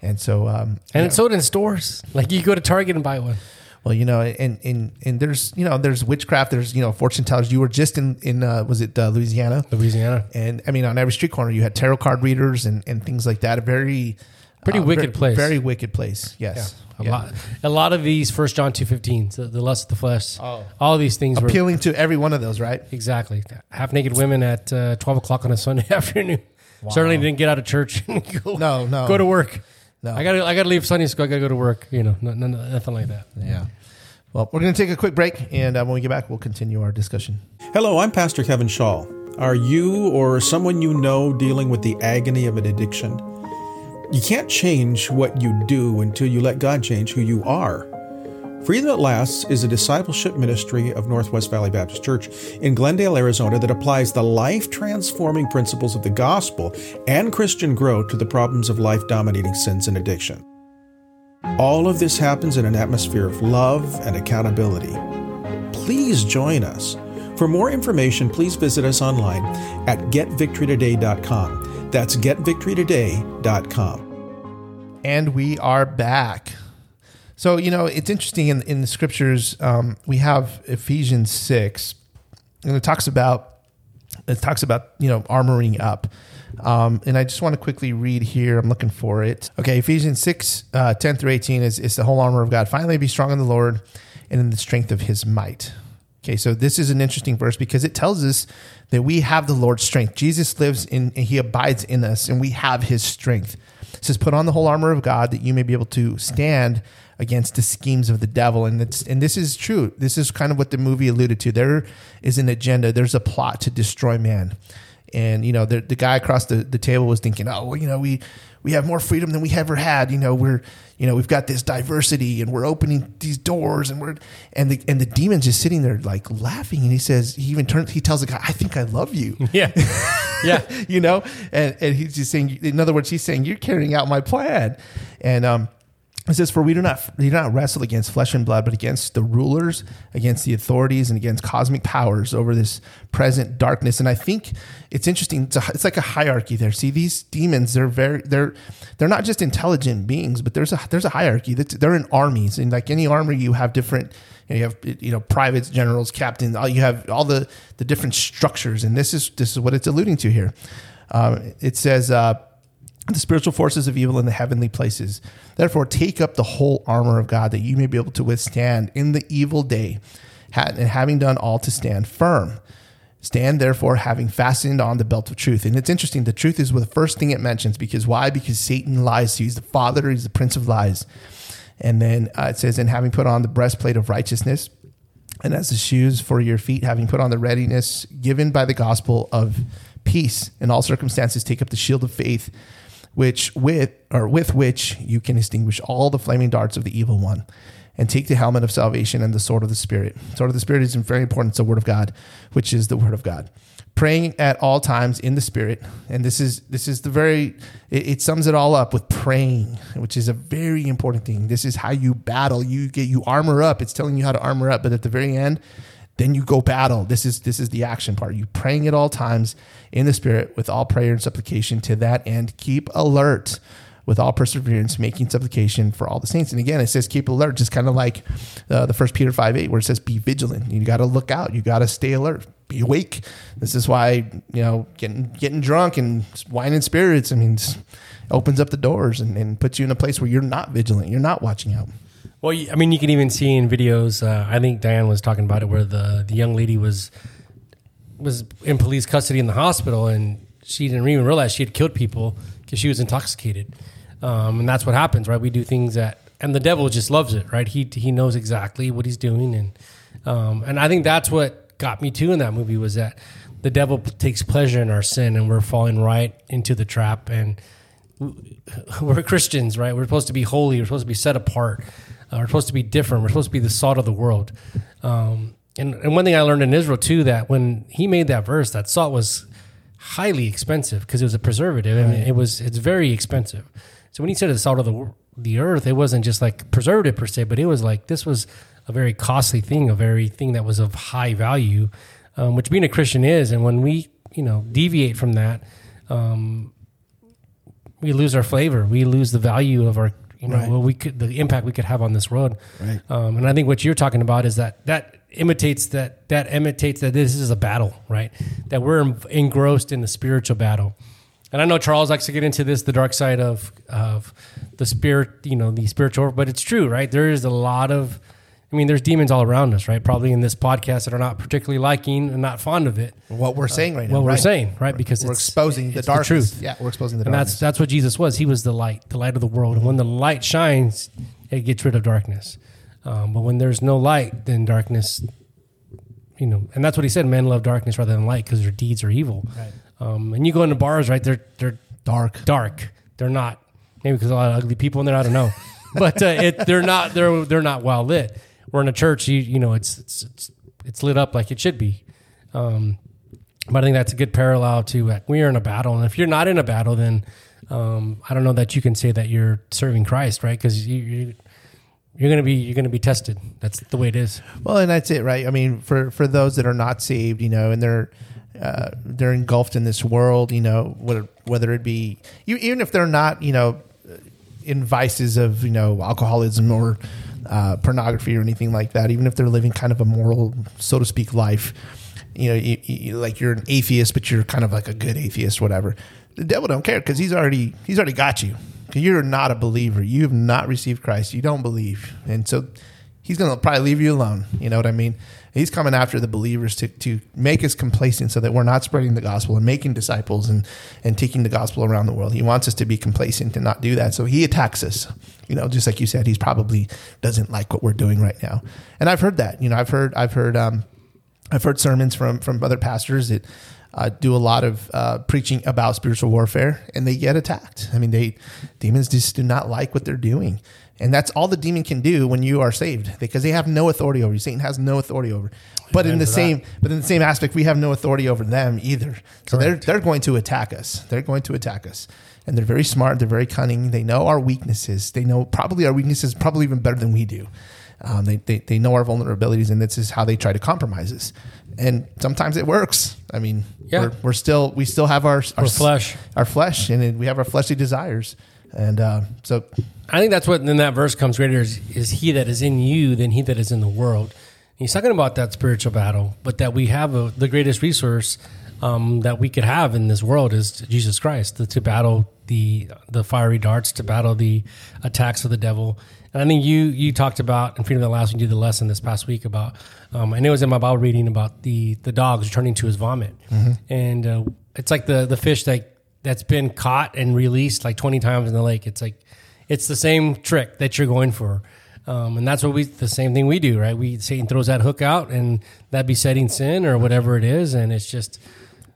And so, um, And it's sold in stores. Like you go to Target and buy one. well, you know, and and and there's you know there's witchcraft. There's you know fortune tellers. You were just in in uh, was it uh, Louisiana? Louisiana. And I mean, on every street corner, you had tarot card readers and, and things like that. A very Pretty wicked very, place. Very wicked place. Yes. A Yeah. lot, a lot of these First John two fifteen, the, the lust of the flesh, Oh. all these things were Appealing to every one of those, right? exactly half naked women at uh, twelve o'clock on a Sunday afternoon. Certainly didn't get out of church and go, No, no. go to work. No. I gotta I gotta leave Sunday school. I gotta go to work. You know, no, no, no, nothing like that. Yeah. Well, we're going to take a quick break, and uh, when we get back, we'll continue our discussion. Hello, I'm Pastor Kevin Shaw. Are you or someone you know dealing with the agony of an addiction? You can't change what you do until you let God change who you are. Freedom at Last is a discipleship ministry of Northwest Valley Baptist Church in Glendale, Arizona that applies the life transforming principles of the gospel and Christian growth to the problems of life dominating sins and addiction. All of this happens in an atmosphere of love and accountability. Please join us. For more information, please visit us online at getvictorytoday.com. That's getvictorytoday.com. And we are back. So, you know, it's interesting in, in the scriptures, um, we have Ephesians 6, and it talks about it talks about you know armoring up um, and i just want to quickly read here i'm looking for it okay ephesians 6 uh, 10 through 18 is, is the whole armor of god finally be strong in the lord and in the strength of his might okay so this is an interesting verse because it tells us that we have the lord's strength. Jesus lives in and he abides in us and we have his strength. It says put on the whole armor of god that you may be able to stand against the schemes of the devil. And it's and this is true. This is kind of what the movie alluded to. There is an agenda. There's a plot to destroy man. And you know the, the guy across the, the table was thinking oh well you know we we have more freedom than we ever had. You know we're you know we've got this diversity and we're opening these doors and we're and the and the demon's just sitting there like laughing. And he says he even turns he tells the guy i think i love you. Yeah, yeah. you know and and he's just saying in other words he's saying you're carrying out my plan. And um it says, For we do not we do not wrestle against flesh and blood, but against the rulers, against the authorities, and against cosmic powers over this present darkness. And I think it's interesting. It's, a, it's like a hierarchy there. See, these demons, they're very they're they're not just intelligent beings, but there's a there's a hierarchy. They're in armies, and like any army, you have different. You, know, you have you know privates, generals, captains. All you have all the the different structures, and this is this is what it's alluding to here. Um, it says. Uh, the spiritual forces of evil in the heavenly places. Therefore, take up the whole armor of God that you may be able to withstand in the evil day, and having done all to stand firm. Stand therefore, having fastened on the belt of truth. And it's interesting, the truth is the first thing it mentions because why? Because Satan lies. He's the father, he's the prince of lies. And then uh, it says, and having put on the breastplate of righteousness, and as the shoes for your feet, having put on the readiness given by the gospel of peace in all circumstances, take up the shield of faith which with or with which you can extinguish all the flaming darts of the evil one and take the helmet of salvation and the sword of the spirit. Sword of the spirit is very important it's the word of god which is the word of god. Praying at all times in the spirit and this is this is the very it, it sums it all up with praying which is a very important thing. This is how you battle. You get you armor up. It's telling you how to armor up but at the very end then you go battle. This is this is the action part. You praying at all times in the spirit with all prayer and supplication to that end. Keep alert with all perseverance, making supplication for all the saints. And again, it says keep alert, just kind of like uh, the First Peter five eight, where it says be vigilant. You got to look out. You got to stay alert. Be awake. This is why you know getting getting drunk and wine and spirits. I mean, opens up the doors and, and puts you in a place where you're not vigilant. You're not watching out. Well, I mean, you can even see in videos. Uh, I think Diane was talking about it, where the the young lady was was in police custody in the hospital, and she didn't even realize she had killed people because she was intoxicated. Um, and that's what happens, right? We do things that, and the devil just loves it, right? He he knows exactly what he's doing, and um, and I think that's what got me too in that movie was that the devil takes pleasure in our sin, and we're falling right into the trap, and we're Christians, right? We're supposed to be holy. We're supposed to be set apart. Uh, we're supposed to be different. We're supposed to be the salt of the world. Um, and, and one thing I learned in Israel too that when he made that verse, that salt was highly expensive because it was a preservative and it was it's very expensive. So when he said the salt of the the earth, it wasn't just like preservative per se, but it was like this was a very costly thing, a very thing that was of high value, um, which being a Christian is. And when we you know deviate from that, um, we lose our flavor. We lose the value of our, you know, Right. what we could, the impact we could have on this world. Right. Um, and I think what you're talking about is that that imitates that that imitates that this is a battle, right? That we're engrossed in the spiritual battle. And I know Charles likes to get into this, the dark side of of the spirit, you know, the spiritual, but it's true, right? There is a lot of I mean, there's demons all around us, right? Probably in this podcast that are not particularly liking and not fond of it. What we're saying right now. What we're saying, right? Because We're it's, exposing the dark truth. Yeah, we're exposing the and darkness. that's that's what Jesus was. He was the light, the light of the world. And when the light shines, it gets rid of darkness. Um, but when there's no light, then darkness, you know, and that's what he said. Men love darkness rather than light because their deeds are evil. Right. Um, and you go into bars, right? They're they're dark. dark. They're not maybe because a lot of ugly people in there. I don't know, but uh, it, they're not they're they're not well lit. We're in a church, you you know, it's it's it's, it's lit up like it should be. Um, but I think that's a good parallel to uh, we are in a battle, and if you're not in a battle, then um, I don't know that you can say that you're serving Christ, right? Because you, you you're gonna be you're gonna be tested. That's the way it is. Well, and that's it, right? I mean, for for those that are not saved, you know, and they're uh, they're engulfed in this world, you know, whether whether it be you, even if they're not, you know, in vices of you know alcoholism or uh, pornography or anything like that, even if they're living kind of a moral, so to speak, life, you know, you, you, like you're an atheist, but you're kind of like a good atheist, whatever. The devil don't care because he's already he's already got you. You're not a believer. You have not received Christ. You don't believe, and so he's going to probably leave you alone. You know what I mean? He's coming after the believers to, to make us complacent so that we're not spreading the gospel and making disciples and, and taking the gospel around the world. He wants us to be complacent and not do that. So he attacks us. You know, just like you said, he's probably doesn't like what we're doing right now. And I've heard that. You know, I've heard I've heard um, I've heard sermons from from other pastors that uh, do a lot of uh, preaching about spiritual warfare, and they get attacked. I mean, they demons just do not like what they're doing, and that's all the demon can do when you are saved because they have no authority over you. Satan has no authority over. But in the to that. same, but in the same aspect, we have no authority over them either. So they're they're going to attack us. They're going to attack us, and they're very smart. They're very cunning. They know our weaknesses. They know probably our weaknesses probably even better than we do. Um, they, they, they know our vulnerabilities, and this is how they try to compromise us. And sometimes it works. I mean, Yeah. we're, we're still we still have our our We're flesh. our flesh, and we have our fleshly desires. And uh, so, I think that's what in that verse comes greater is, is he that is in you than he that is in the world. He's talking about that spiritual battle, but that we have a, the greatest resource um, that we could have in this world is Jesus Christ to, to battle the the fiery darts, to battle the attacks of the devil. And I think you you talked about in Freedom at Last when you did the lesson this past week about, um, and it was in my Bible reading about the the dogs returning to his vomit, and uh, it's like the the fish that that's been caught and released like twenty times in the lake. It's like it's the same trick that you're going for. Um, and that's what we, the same thing we do, right? We, Satan throws that hook out and that besetting sin or whatever it is. And it's just,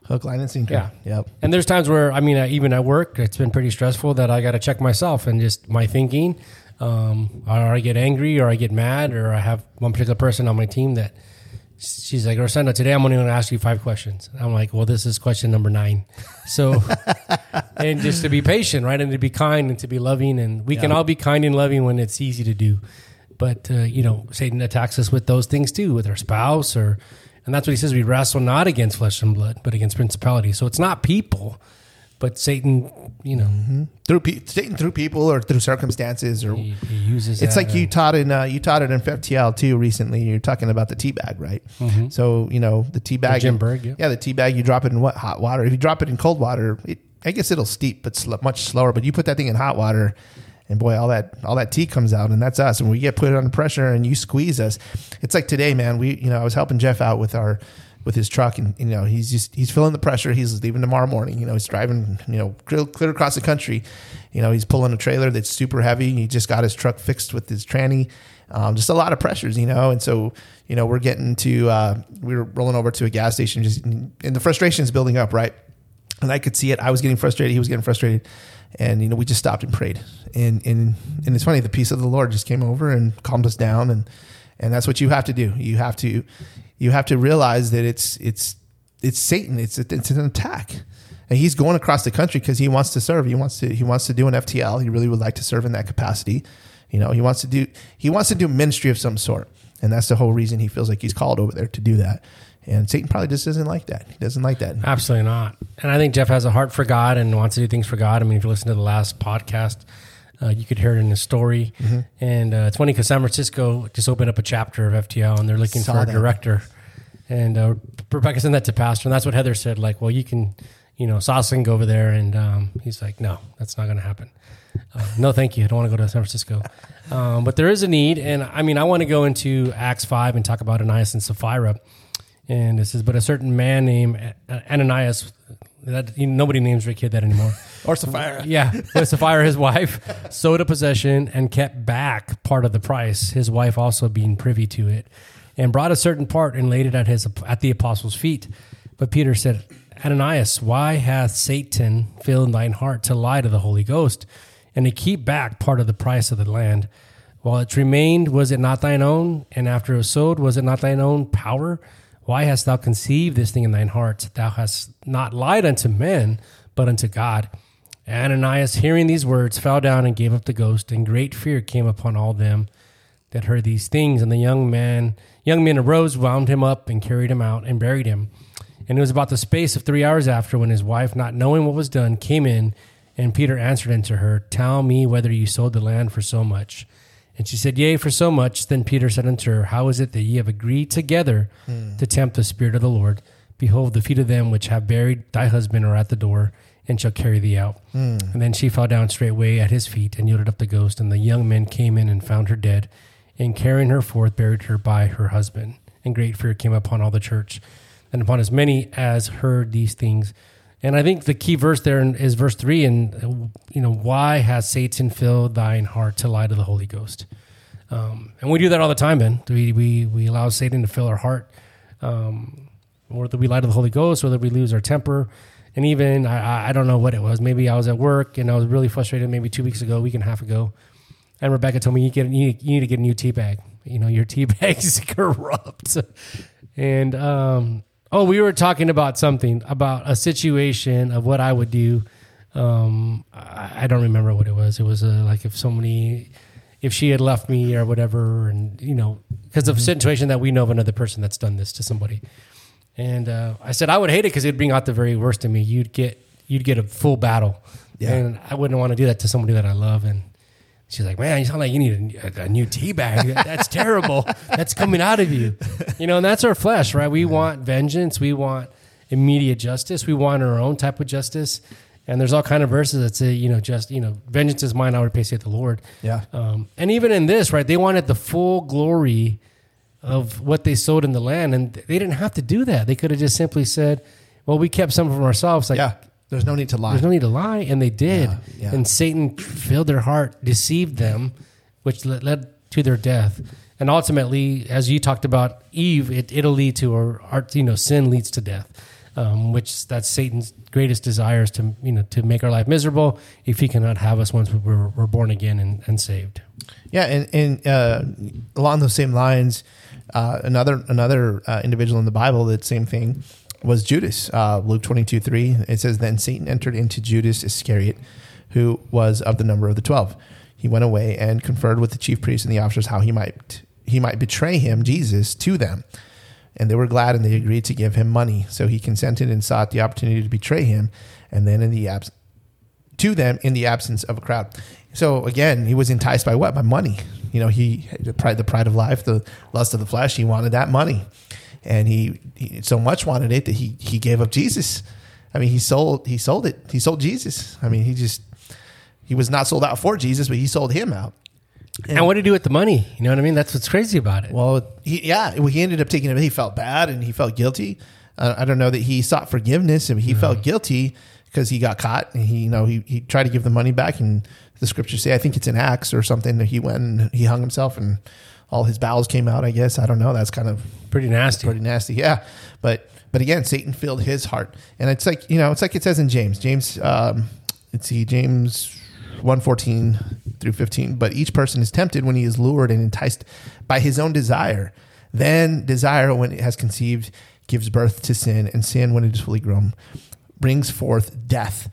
hook, line, and sinker. Yeah. Yep. and there's times where, I mean, I, even at work, it's been pretty stressful that I got to check myself and just my thinking. Um, or I get angry or I get mad or I have one particular person on my team that she's like, Rosenda, today I'm only going to ask you five questions. I'm like, well, this is question number nine. So, and just to be patient, right? And to be kind and to be loving. And we can all be kind and loving when it's easy to do. But, uh, you know, Satan attacks us with those things too, with our spouse or, and that's what he says. We wrestle not against flesh and blood, but against principalities. So it's not people, but Satan, you know, Through pe- Satan, through people or through circumstances, or he, he uses it's like you taught in uh, you taught it in FTL too recently. You're talking about the tea bag, right? So you know the tea bag. Jim Berg, yeah. yeah, the tea bag. You drop it in what hot water. If you drop it in cold water, it, I guess it'll steep, but sl- much slower. But you put that thing in hot water, and boy, all that all that tea comes out, and that's us. And we get put under pressure, and you squeeze us. It's like today, man. We you know I was helping Jeff out with our with his truck, and you know he's just he's feeling the pressure. He's leaving tomorrow morning. You know he's driving you know clear, clear across the country. You know he's pulling a trailer that's super heavy. He just got his truck fixed with his tranny. Um, just a lot of pressures, you know, and so you know we're getting to uh, we were rolling over to a gas station, just and the frustration is building up, right? and I could see it. I was getting frustrated. He was getting frustrated, and you know we just stopped and prayed. And and and it's funny. The peace of the Lord just came over and calmed us down. And and that's what you have to do. You have to you have to realize that it's it's it's Satan. It's it's an attack. And he's going across the country because he wants to serve. He wants to he wants to do an FTL. He really would like to serve in that capacity. You know, he wants to do he wants to do ministry of some sort. And that's the whole reason he feels like he's called over there to do that. And Satan probably just doesn't like that. He doesn't like that. Absolutely not. And I think Jeff has a heart for God and wants to do things for God. I mean, if you listen to the last podcast, uh, you could hear it in his story. Mm-hmm. And uh, it's funny because San Francisco just opened up a chapter of FTL and they're looking Saw for a that. director. And uh, Rebecca sent that to Pastor, and that's what Heather said. Like, well, you can, you know, Saso can go over there, and um, he's like, no, that's not going to happen. Uh, no, thank you. I don't want to go to San Francisco. Um, but there is a need, and I mean, I want to go into Acts five and talk about Ananias and Sapphira. And it says, but a certain man named Ananias, that you know, nobody names their kid that anymore. Or Sapphira. Yeah, but Sapphira, his wife, sold a possession and kept back part of the price. His wife also being privy to it, and brought a certain part and laid it at his at the apostles' feet. But Peter said, Ananias, why hath Satan filled thine heart to lie to the Holy Ghost, and to keep back part of the price of the land? While it remained, was it not thine own? And after it was sold, was it not thine own power? Why hast thou conceived this thing in thine heart? Thou hast not lied unto men, but unto God. Ananias, hearing these words, fell down and gave up the ghost, and great fear came upon all them that heard these things. And the young man, young men arose, wound him up, and carried him out, and buried him. And it was about the space of three hours after, when his wife, not knowing what was done, came in, and Peter answered unto her, Tell me whether you sold the land for so much. And she said, Yea, for so much. Then Peter said unto her, How is it that ye have agreed together hmm. to tempt the Spirit of the Lord? Behold, the feet of them which have buried thy husband are at the door, and shall carry thee out. Hmm. And then she fell down straightway at his feet and yielded up the ghost. And the young men came in and found her dead, and carrying her forth, buried her by her husband. And great fear came upon all the church, and upon as many as heard these things. And I think the key verse there is verse three. And you know, why has Satan filled thine heart to lie to the Holy Ghost? Um, and we do that all the time, Ben. We we we allow Satan to fill our heart, um, whether we lie to the Holy Ghost, whether we lose our temper, and even I- I don't know what it was. Maybe I was at work and I was really frustrated. Maybe two weeks ago, a week and a half ago, and Rebecca told me you get you need, you need to get a new tea bag. You know your tea bag is corrupt, and um, oh, we were talking about something about a situation of what I would do. Um, I, I don't remember what it was. It was uh, like if somebody, if she had left me or whatever, and you know, because of a situation that we know of another person that's done this to somebody. And uh, I said I would hate it because it'd bring out the very worst in me. You'd get you'd get a full battle, Yeah. and I wouldn't want to do that to somebody that I love. And she's like, "Man, you sound like you need a, a new tea bag. That's terrible. That's coming out of you." You know, and that's our flesh, right? We want vengeance. We want immediate justice. We want our own type of justice. And there's all kind of verses that say, you know, just you know, vengeance is mine. I would pay, saith the Lord. Yeah. Um, and even in this, right, they wanted the full glory of what they sowed in the land, and they didn't have to do that. They could have just simply said, "Well, we kept some from ourselves." Like, Yeah. There's no need to lie. there's no need to lie, and they did. Yeah, yeah. And Satan filled their heart, deceived them, which led, to their death. And ultimately, as you talked about Eve, it, it'll lead to, or our, you know, sin leads to death, um, which that's Satan's greatest desire is to, you know, to make our life miserable if he cannot have us once we're, we're born again and, and saved. Yeah, and, and uh, along those same lines, uh, another another uh, individual in the Bible that same thing was Judas. Uh, Luke twenty two three. It says, "Then Satan entered into Judas Iscariot, who was of the number of the twelve. He went away and conferred with the chief priests and the officers how he might he might betray him, Jesus, to them." And they were glad, and they agreed to give him money. So he consented and sought the opportunity to betray him. And then, in the abs- to them in the absence of a crowd. So again, he was enticed by what? By money. You know, he the pride, the pride of life, the lust of the flesh. He wanted that money, and he, he so much wanted it that he he gave up Jesus. I mean, he sold he sold it. He sold Jesus. I mean, he just he was not sold out for Jesus, but he sold him out. And what did he do with the money? You know what I mean? That's what's crazy about it. Well, he, yeah, he ended up taking it. He felt bad and he felt guilty. Uh, I don't know that he sought forgiveness and he felt guilty because he got caught and he, you know, he, he tried to give the money back. And the scriptures say, I think it's in Acts or something that he went and he hung himself and all his bowels came out. I guess I don't know. That's kind of Pretty nasty. pretty nasty. Yeah, but but again, Satan filled his heart, and it's like you know, it's like it says in James. James, um, let's see, James one fourteen through fifteen. But each person is tempted when he is lured and enticed by his own desire. Then desire, when it has conceived, gives birth to sin, and sin, when it is fully grown, brings forth death.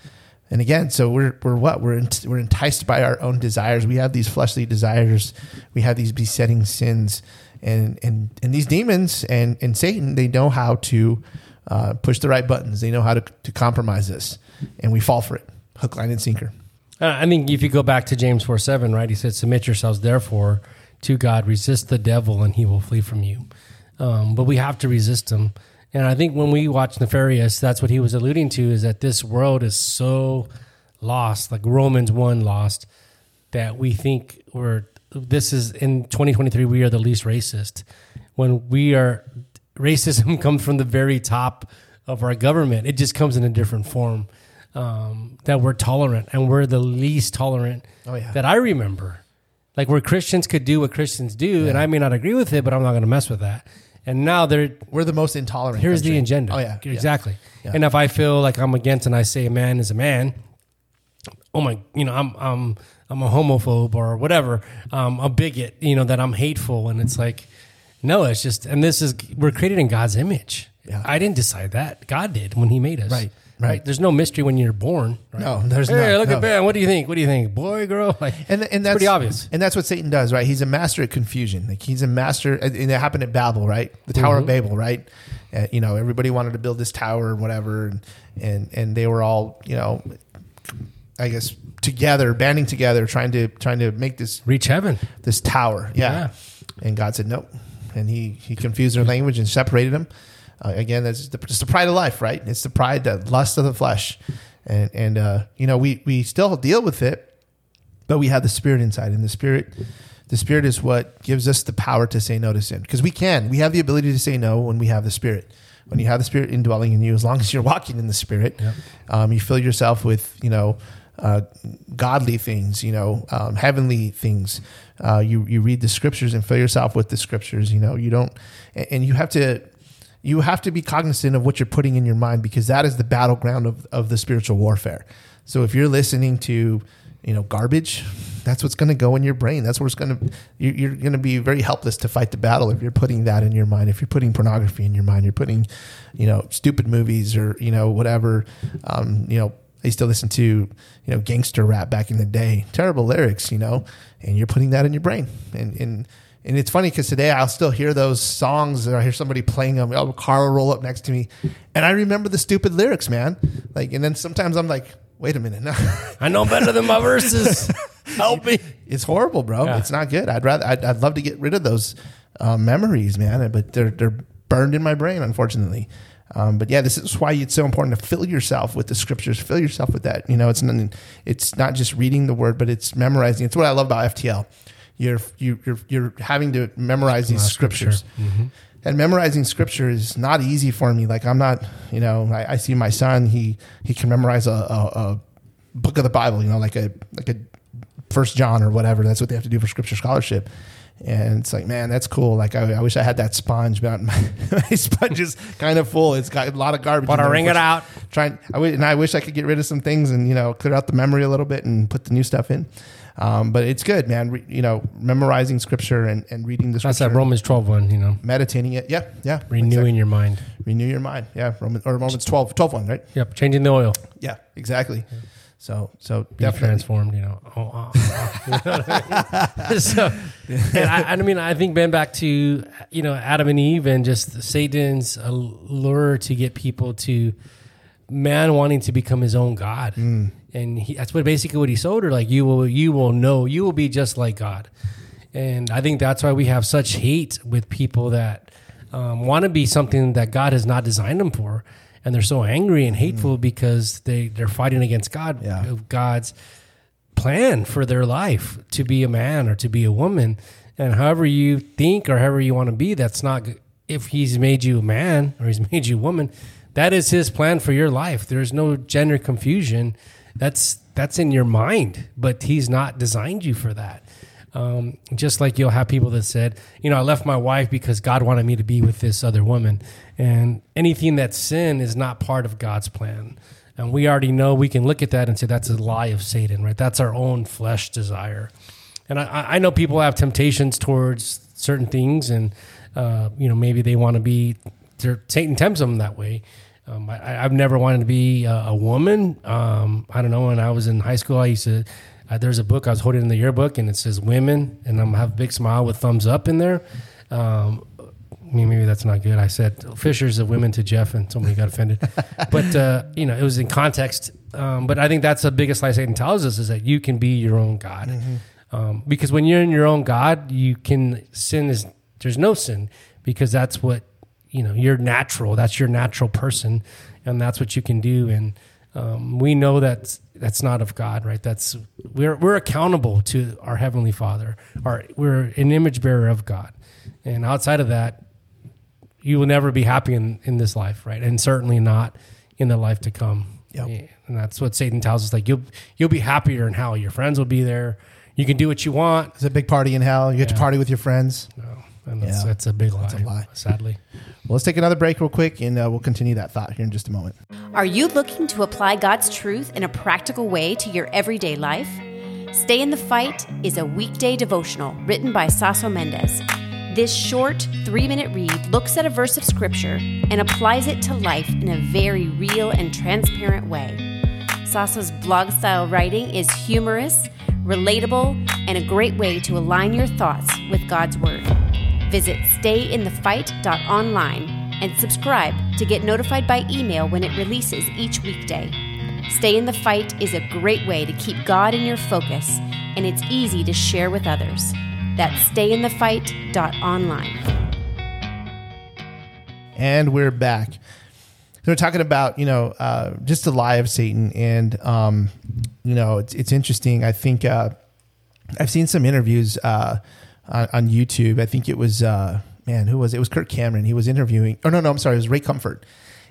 And again, so we're we're what we're we're enticed by our own desires. We have these fleshly desires. We have these besetting sins, and and and these demons and and Satan they know how to uh, push the right buttons. They know how to to compromise us, and we fall for it, hook, line, and sinker. Uh, I think if you go back to James 4 7, right, he said, Submit yourselves therefore to God, resist the devil, and he will flee from you. Um, but we have to resist him. And I think when we watch Nefarious, that's what he was alluding to is that this world is so lost, like Romans 1 lost, that we think we're, this is in 2023, we are the least racist. When we are, racism comes from the very top of our government, it just comes in a different form. Um, that we're tolerant and we're the least tolerant Oh, yeah. that I remember. Like where Christians could do what Christians do, and I may not agree with it, but I'm not going to mess with that. And now they're We're the most intolerant. here's the agenda. Oh yeah, yeah. exactly. Yeah. And if I feel like I'm against and I say a man is a man, oh my, you know, I'm I'm I'm a homophobe or whatever, um, a bigot, you know, that I'm hateful, and it's like, no, it's just, and this is we're created in God's image. Yeah. I didn't decide that. God did when He made us. Right, right. There's no mystery when you're born. Right? No, there's hey, not, look no. at Ben. What do you think? What do you think, boy, girl? Like, and and that's pretty obvious. And that's what Satan does, right? He's a master at confusion. Like he's a master, and it happened at Babel, right? The Tower Mm-hmm. of Babel, right? Uh, you know, everybody wanted to build this tower and whatever, and and and they were all, you know, I guess together, banding together, trying to trying to make this Reach heaven. this tower. Yeah. Yeah. And God said nope, and he he confused their language and separated them. Uh, again, that's the, it's the pride of life, right? It's the pride, the lust of the flesh, and and uh, you know we we still deal with it, but we have the spirit inside, and the spirit. The spirit is what gives us the power to say no to sin because we can. We have the ability to say no when we have the spirit. When you have the spirit indwelling in you, as long as you're walking in the spirit, um, you fill yourself with you know uh, godly things, you know, um, heavenly things. Uh, you you read the scriptures and fill yourself with the scriptures. You know, you don't, and and you have to you have to be cognizant of what you're putting in your mind because that is the battleground of, of the spiritual warfare. So if you're listening to, you know, garbage, that's what's going to go in your brain. That's what's going to, you're going to be very helpless to fight the battle if you're putting that in your mind. If you're putting pornography in your mind, you're putting, you know, stupid movies or, you know, whatever, um, you know, I used to listen to, you know, gangster rap back in the day, terrible lyrics, you know, and you're putting that in your brain. And, and, and it's funny because today I'll still hear those songs or I hear somebody playing them. I'll have a car will roll up next to me and I remember the stupid lyrics, man. Like, and then sometimes I'm like, wait a minute. No, I know better than my verses. Help me. it's horrible, bro. Yeah. It's not good. I'd rather, I'd, I'd love to get rid of those uh, memories, man, but they're, they're burned in my brain, unfortunately. Um, but yeah, this is why it's so important to fill yourself with the scriptures. Fill yourself with that. You know, it's not, it's not just reading the word, but it's memorizing. It's what I love about FTL. You're you, you're you're having to memorize these scriptures, mm-hmm. and memorizing scripture is not easy for me. Like I'm not, you know, I, I see my son. He he can memorize a, a, a book of the Bible. You know, like a like a First John or whatever. That's what they have to do for scripture scholarship. And it's like, man, that's cool. Like, I, I wish I had that sponge, but my, my sponge is kind of full. It's got a lot of garbage. Want to wring it out? Trying, I and I wish I could get rid of some things and you know clear out the memory a little bit and put the new stuff in. Um, but it's good, man. Re, you know, memorizing scripture and, and reading the That's scripture, that Romans 12 one, you know, meditating it. Yeah, yeah. renewing exactly. your mind. renew your mind. Yeah, Roman, or Romans 12, 12 one, right? Yep, changing the oil. Yeah, exactly. So, so Be definitely. transformed, you know. Oh, oh, oh. You know I mean? so, and I, I mean, I think Ben back to you know Adam and Eve and just Satan's allure to get people to man wanting to become his own god, and he, that's what basically what he sold her. Like you will, you will know, you will be just like God, and I think that's why we have such hate with people that um, want to be something that God has not designed them for, and they're so angry and hateful because they they're fighting against God, Yeah. God's plan for their life to be a man or to be a woman, and however you think or however you want to be, that's not. If He's made you a man or He's made you a woman, that is His plan for your life. There's no gender confusion. That's that's in your mind, but He's not designed you for that. Um, just like you'll have people that said, you know, I left my wife because God wanted me to be with this other woman. And anything that's sin is not part of God's plan. And we already know we can look at that and say that's a lie of Satan, right? That's our own flesh desire. And I- I, know people have temptations towards certain things, and uh, you know maybe they want to be. Satan tempts them that way. Um, I, I've never wanted to be a, a woman. Um, I don't know. When I was in high school, I used to. Uh, there's a book I was holding in the yearbook, and it says "women," and I'm have a big smile with thumbs up in there. Um, I mean, maybe that's not good. I said Fisher's of women to Jeff, and somebody got offended. but uh, you know, it was in context. Um, but I think that's the biggest lie Satan tells us is that you can be your own God. Um, because when you're in your own God, you can sin is there's no sin because that's what you know you're natural. That's your natural person, and that's what you can do. And um, we know that that's not of God, right? That's we're we're accountable to our heavenly Father. Our we're an image bearer of God, and outside of that, you will never be happy in in this life, right? And certainly not in the life to come. Yep. Yeah, And that's what Satan tells us. Like you'll you'll be happier in hell. Your friends will be there. You can do what you want. It's a big party in hell. You get to party with your friends. No, and that's, Yeah. that's a big lie. That's a lie. Sadly. Well, let's take another break real quick, and uh, we'll continue that thought here in just a moment. Are you looking to apply God's truth in a practical way to your everyday life? Stay in the Fight is a weekday devotional written by Saso Mendez. This short, three minute read looks at a verse of Scripture and applies it to life in a very real and transparent way. Saso's blog style writing is humorous, relatable, and a great way to align your thoughts with God's Word. Visit stayinthefight.online and subscribe to get notified by email when it releases each weekday. Stay in the Fight is a great way to keep God in your focus, and it's easy to share with others. That's stayinthefight.online. And we're back. So we're talking about you know uh, just the lie of Satan, and um, you know it's it's interesting. I think uh, I've seen some interviews uh, on, on YouTube. I think it was uh, man, who was it? It was Kirk Cameron. He was interviewing. Oh no, no, I'm sorry. It was Ray Comfort,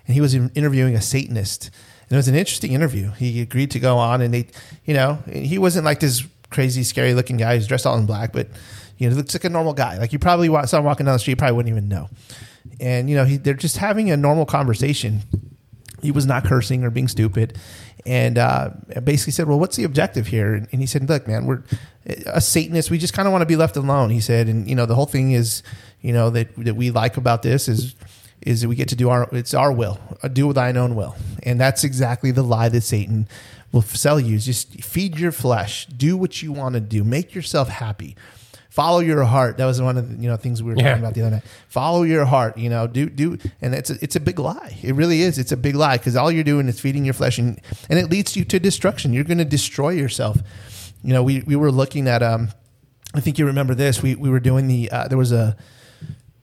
and he was interviewing a Satanist. And it was an interesting interview. He agreed to go on, and they, you know, he wasn't like this crazy, scary looking guy who's dressed all in black, but you know, he looks like a normal guy. Like you probably saw him walking down the street, you probably wouldn't even know. And you know, he, they're just having a normal conversation he was not cursing or being stupid. And uh, basically said well what's the objective here? And he said look man we're a satanist we just kind of want to be left alone he said. And you know the whole thing is you know that, that we like about this is is that we get to do our it's our will uh, do thine own will. And that's exactly the lie that satan will sell you is just feed your flesh do what you want to do make yourself happy follow your heart. That was one of the you know things we were Yeah. talking about the other night. Follow your heart. You know, do do, and it's a, it's a big lie. It really is. It's a big lie because all you're doing is feeding your flesh, and and it leads you to destruction. You're going to destroy yourself. You know, we we were looking at um, I think you remember this. We we were doing the uh, there was a.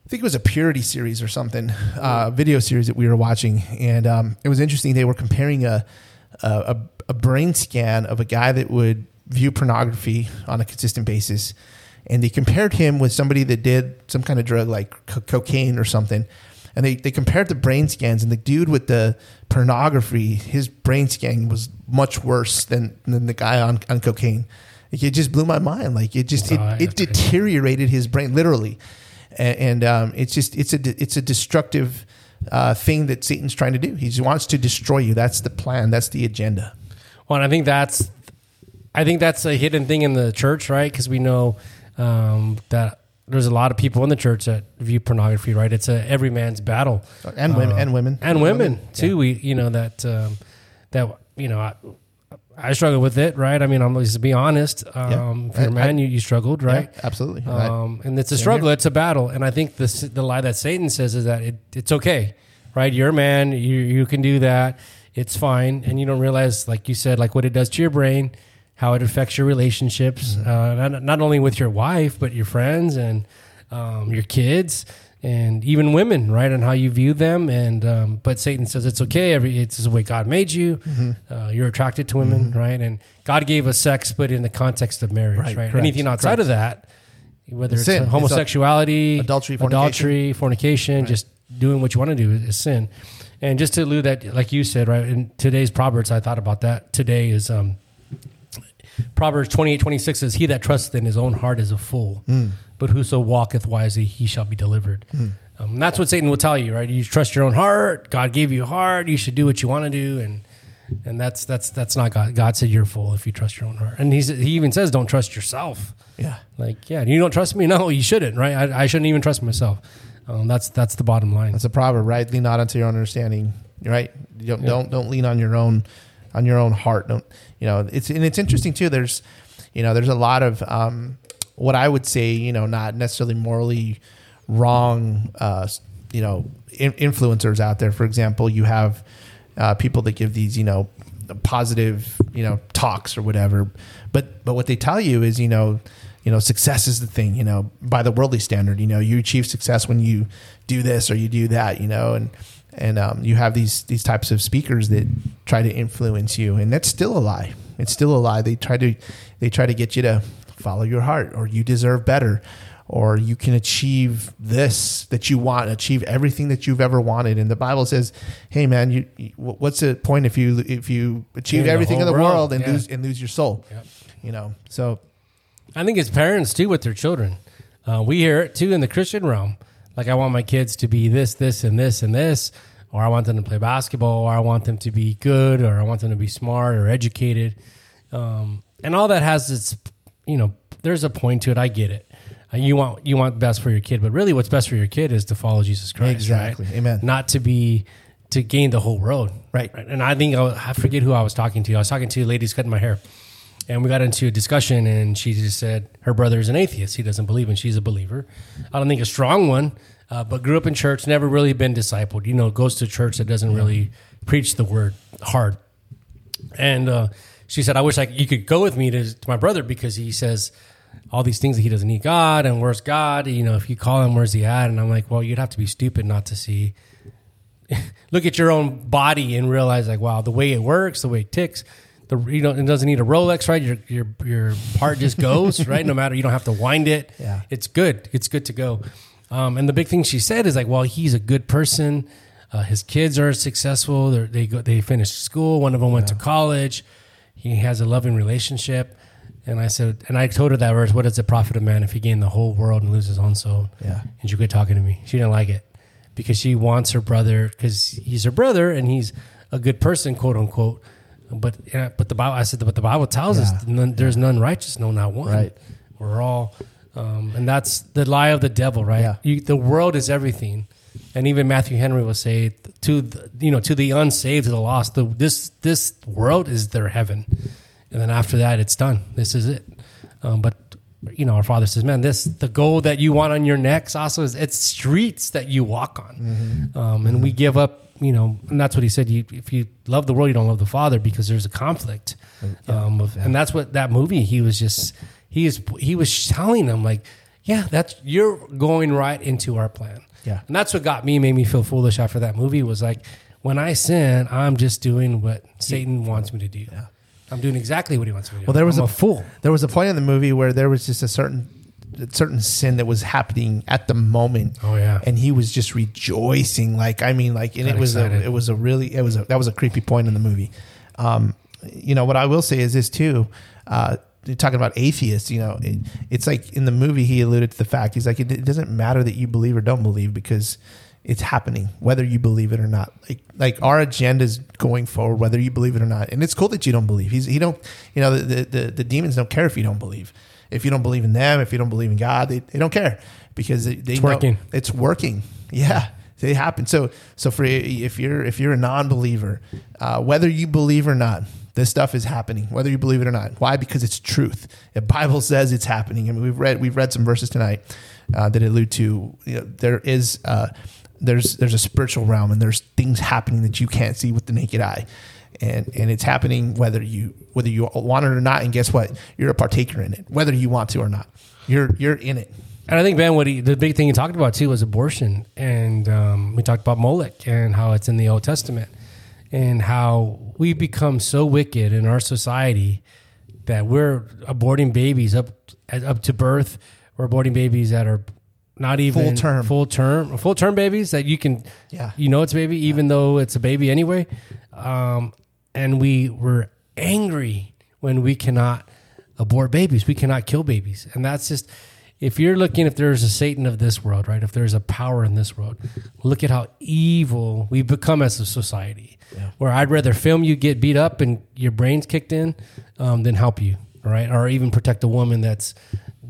I think it was a purity series or something, uh, video series that we were watching, and um, it was interesting. They were comparing a a a brain scan of a guy that would view pornography on a consistent basis, and they compared him with somebody that did some kind of drug like co- cocaine or something, and they they compared the brain scans, and the dude with the pornography, his brain scan was much worse than than the guy on on cocaine. Like, It just blew my mind. Like it just it, Oh, it deteriorated his brain literally and, and um, it's just it's a it's a destructive uh, thing that Satan's trying to do. He just wants to destroy you. That's the plan. That's the agenda. Well, and I think that's, I think that's a hidden thing in the church, right? Because we know um, that there's a lot of people in the church that view pornography, right? It's a every man's battle, And women and women and women too. We, you know, that um, that you know, I, I struggle with it, right? I mean, I'm just to be honest. Um, If you're a I- man, you, you struggled, right? Yeah, absolutely. Um, and it's a struggle. It's a battle. And I think the the lie that Satan says is that it, it's okay, right? You're a man. You you can do that. It's fine. And you don't realize, like you said, like what it does to your brain, how it affects your relationships, Mm-hmm. uh, not, not only with your wife but your friends and um, your kids. And even women, right, and how you view them, and um, but Satan says it's okay. Every it's the way God made you. Mm-hmm. Uh, you're attracted to women, right? And God gave us sex, but in the context of marriage, Right, right? Anything outside of that, whether it's, Sin. uh, It's homosexuality, adultery, fornication. adultery, fornication, just doing what you want to do is, is sin. And just to allude that, like you said, right in today's Proverbs, I thought about that today is um, Proverbs 28, 26 says, He that trusteth in his own heart is a fool, but whoso walketh wisely, he shall be delivered. Um, that's what Satan will tell you, right? You trust your own heart. God gave you a heart. You should do what you want to do. And and that's that's that's not God. God said you're a fool if you trust your own heart. And he's, he even says, don't trust yourself. yeah. Like, yeah, you don't trust me? No, you shouldn't, right? I, I shouldn't even trust myself. Um, that's that's the bottom line. That's a proverb, right? Lean not unto your own understanding, right? Don't, don't don't lean on your own on your own heart. Don't you know? It's and it's interesting too. There's you know there's a lot of um, what I would say you know not necessarily morally wrong uh, you know in, influencers out there. For example, you have uh, people that give these you know positive you know talks or whatever, but but what they tell you is you know you know success is the thing you know by the worldly standard you know you achieve success when you do this or you do that you know and and um, you have these these types of speakers that try to influence you, and that's still a lie. It's still a lie. They try to they try to get you to follow your heart, or you deserve better, or you can achieve this that you want, achieve everything that you've ever wanted. And the Bible says, "Hey, man, you, what's the point if you if you achieve Gain the everything in the world, world, and yeah. lose and lose your soul?" Yep. You know, so I think it's parents too with their children. Uh, we hear it too in the Christian realm. Like I want my kids to be this, this, and this, and this, or I want them to play basketball, or I want them to be good, or I want them to be smart or educated, um, and all that has its, you know, there's a point to it. I get it. Uh, you want you want best for your kid, but really, what's best for your kid is to follow Jesus Christ. Exactly. right? Amen. Not to be to gain the whole world. Right. And I think I, I forget who I was talking to. I was talking to ladies cutting my hair and we got into a discussion and she just said her brother is an atheist. He doesn't believe and she's a believer. I don't think a strong one uh, but grew up in church never really been discipled. You know goes to church that doesn't really preach the word hard. And uh, she said i wish I, you could go with me to, to my brother because he says all these things that he doesn't need god and where's god? You know if you call him where's he at? And i'm like well you'd have to be stupid not to see look at your own body and realize like wow the way it works the way it ticks the you know it doesn't need a rolex right? Your your your part just goes right? No matter you don't have to wind it. Yeah. it's good. It's good to go. Um, and the big thing she said is like well he's a good person. Uh, his kids are successful. They're, they go they finished school. One of them went to college. He has a loving relationship. And I said, and I told her that verse, what does it profit a man if he gain the whole world and lose his own soul? Yeah. And she quit talking to me. She didn't like it because she wants her brother because he's her brother and he's a good person, quote unquote. But yeah, but the Bible, I said, but the Bible tells us none, there's none righteous, no, not one. Right. We're all, um, and that's the lie of the devil, right? Yeah. You, the world is everything, and even Matthew Henry will say to the, you know to the unsaved, to the lost, the, this this world is their heaven, and then after that, it's done. This is it. Um, but you know, our Father says, "Man, this the gold that you want on your necks also is it's streets that you walk on." Um, and we give up, you know, and that's what he said. You, if you love the world, you don't love the Father because there's a conflict. Um, of, And that's what that movie. He was just he is he was telling them like, "Yeah, that's you're going right into our plan." Yeah. and that's what got me, made me feel foolish after that movie. Was like, when I sin, I'm just doing what Satan wants me to do. Yeah. I'm doing exactly what he wants me to do. Well, there was I'm a, a fool. There was a point in the movie where there was just a certain certain sin that was happening at the moment. Oh, yeah. and he was just rejoicing. Like I mean, like and Got it was a, it was a really it was a, that was a creepy point in the movie. Um, you know what I will say is this too. Uh, talking about atheists, you know, it, it's like in the movie he alluded to the fact he's like it, it doesn't matter that you believe or don't believe because it's happening whether you believe it or not. Like like our agenda is going forward whether you believe it or not, and it's cool that you don't believe. He's he don't you know the the, the demons don't care if you don't believe. If you don't believe in them, if you don't believe in God, they, they don't care because they, they It's working. it's working. Yeah, they happen. So so for if you're if you're a non-believer, uh, whether you believe or not, this stuff is happening. Whether you believe it or not. Why? Because it's truth. The Bible says it's happening. I mean, we've read we've read some verses tonight uh, that allude to you know, there is. Uh, there's there's a spiritual realm and there's things happening that you can't see with the naked eye and and it's happening whether you whether you want it or not and guess what you're a partaker in it whether you want to or not you're you're in it And I think Ben, what he, the big thing he talked about too was abortion, and um, we talked about Molech and how it's in the Old Testament, and how we become so wicked in our society that we're aborting babies up up to birth. We're aborting babies that are not even Full term. full term, full term babies that you can, Yeah. you know, it's a baby, even though it's a baby anyway. Um, and we were angry when we cannot abort babies. We cannot kill babies. And that's just, if you're looking, if there's a Satan of this world, right? If there's a power in this world, look at how evil we've become as a society. Where I'd rather film you get beat up and your brains kicked in um, than help you, right? Or even protect a woman that's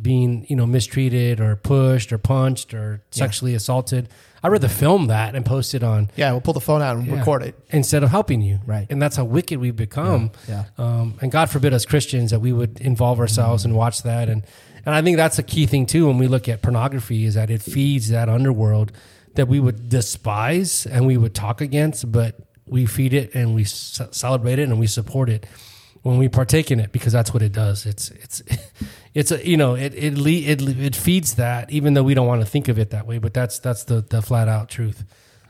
being, you know, mistreated or pushed or punched or sexually assaulted. I'd rather film that and post it on yeah we'll pull the phone out and yeah. record it instead of helping you. Right. And that's how wicked we've become. Yeah, Um, and God forbid us Christians that we would involve ourselves and watch that. And, and I think that's a key thing too when we look at pornography is that it feeds that underworld that we would despise and we would talk against, but we feed it and we ce- celebrate it and we support it when we partake in it because that's what it does. It's it's it's a you know it it le- it, it feeds that even though we don't want to think of it that way, but that's that's the the flat out truth.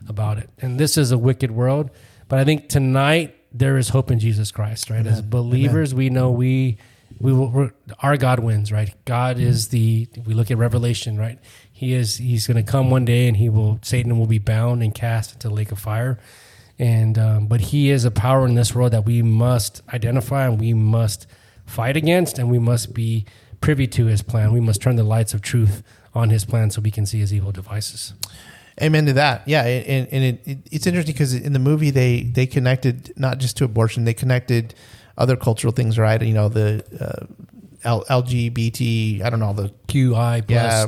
about it. And this is a wicked world, but I think tonight there is hope in Jesus Christ, right? As believers, we know we we will our God wins, right? God is the we look at Revelation, right? He is he's going to come one day and he will Satan will be bound and cast into the lake of fire. And um, but he is a power in this world that we must identify and we must fight against and we must be privy to his plan. We must turn the lights of truth on his plan so we can see his evil devices. Amen to that. Yeah, and, and it, it, it's interesting because in the movie they they connected not just to abortion, they connected other cultural things, right? You know, the uh, L- LGBT, I don't know, the QI plus Yeah.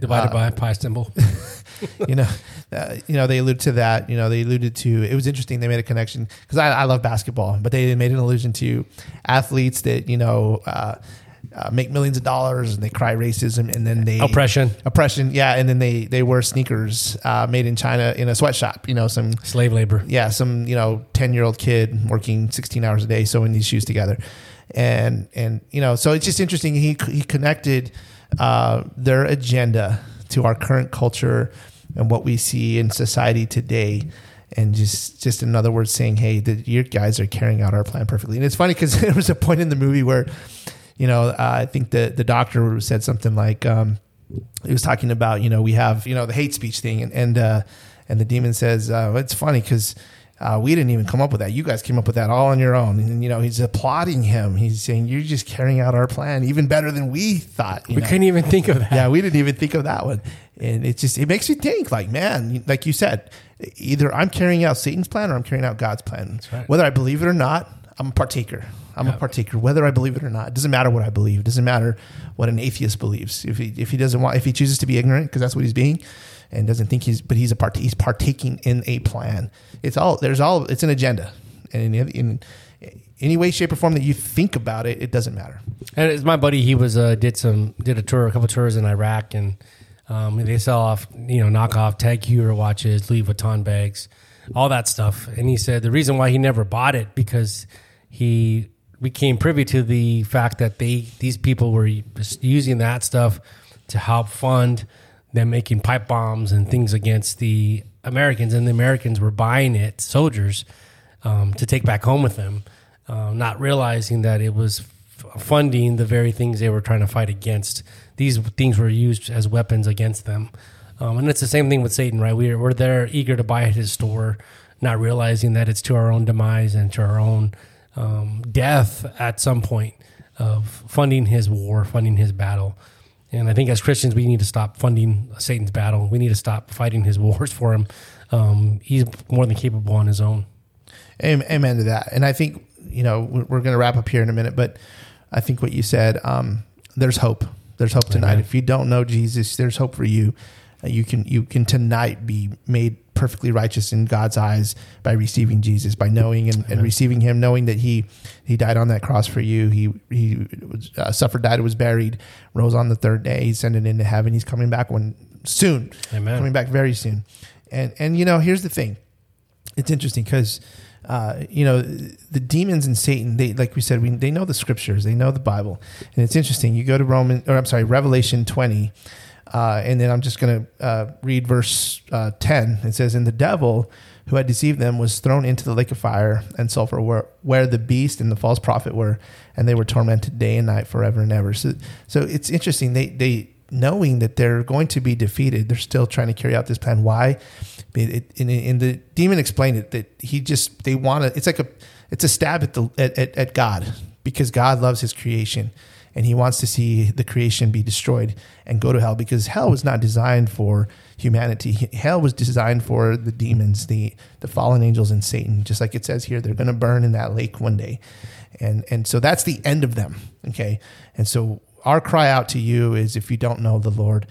divided Uh, by pi symbol. you know, uh, you know, they alluded to that. You know, they alluded to. It was interesting. They made a connection because I, I love basketball, but they made an allusion to athletes that you know uh, make millions of dollars and they cry racism, and then they Oppression. oppression, yeah, and then they they wear sneakers uh, made in China in a sweatshop. You know, some Slave labor. yeah, some you know ten year old kid working sixteen hours a day sewing these shoes together, and and you know so it's just interesting. He he connected uh, their agenda to our current culture and what we see in society today. And just, just in other words, saying, "Hey, the, your guys are carrying out our plan perfectly." And it's funny because there was a point in the movie where, you know, uh, I think the the doctor said something like, um, he was talking about you know we have you know the hate speech thing. And and uh, and the demon says uh, it's funny because uh, we didn't even come up with that. You guys came up with that all on your own. And you know he's applauding him. He's saying you're just carrying out our plan even better than we thought you We know? couldn't even think of that. yeah we didn't even think of that one. And it just it makes you think like man like you said either i'm carrying out satan's plan or i'm carrying out god's plan. Right. whether i believe it or not i'm a partaker i'm a partaker whether i believe it or not. It doesn't matter what i believe. It doesn't matter what an atheist believes. If he if he doesn't want if he chooses to be ignorant because that's what he's being and doesn't think he's but he's a part he's partaking in a plan. It's all there's all it's an agenda. And in, in any way shape or form that you think about it it doesn't matter. And it's my buddy. He was uh, did some did a tour, a couple tours in Iraq, and um, they sell off you know knockoff Tag Heuer watches, Louis Vuitton bags, all that stuff. And he said the reason why he never bought it because he became privy to the fact that they these people were using that stuff to help fund them making pipe bombs and things against the Americans, and the Americans were buying it, soldiers, um, to take back home with them, um, not realizing that it was f- funding the very things they were trying to fight against. These things were used as weapons against them. Um, and it's the same thing with Satan, right? We're, we're there eager to buy at his store, not realizing that it's to our own demise and to our own um, death at some point of funding his war, funding his battle. And I think as Christians, we need to stop funding Satan's battle. We need to stop fighting his wars for him. Um, he's more than capable on his own. Amen to that. And I think, you know, we're going to wrap up here in a minute, but I think what you said, um, there's hope. There's hope tonight. Amen. If you don't know Jesus, there's hope for you. Uh, You can you can tonight be made perfectly righteous in God's eyes by receiving Jesus, by knowing and, and receiving Him, knowing that He He died on that cross for you. He He was, uh, suffered, died, was buried, rose on the third day. He ascended into heaven. He's coming back when soon. Amen. Coming back very soon. And and you know, here's the thing it's interesting because uh, you know the demons and Satan. They like we said, we, they know the scriptures, they know the Bible, and it's interesting. You go to Roman, or I'm sorry, Revelation 20, uh, and then I'm just going to uh, read verse uh, 10. It says, "And the devil who had deceived them was thrown into the lake of fire and sulfur, where where the beast and the false prophet were, and they were tormented day and night forever and ever." So, so it's interesting. They they knowing that they're going to be defeated, they're still trying to carry out this plan. Why? It, it, and, the demon explained it that he just they want to. It's like a it's a stab at the at, at, at God because God loves His creation and He wants to see the creation be destroyed and go to hell because hell was not designed for humanity. Hell was designed for the demons, the the fallen angels, and Satan. Just like it says here, they're going to burn in that lake one day, and and so that's the end of them. Okay, and so our cry out to you is if you don't know the Lord,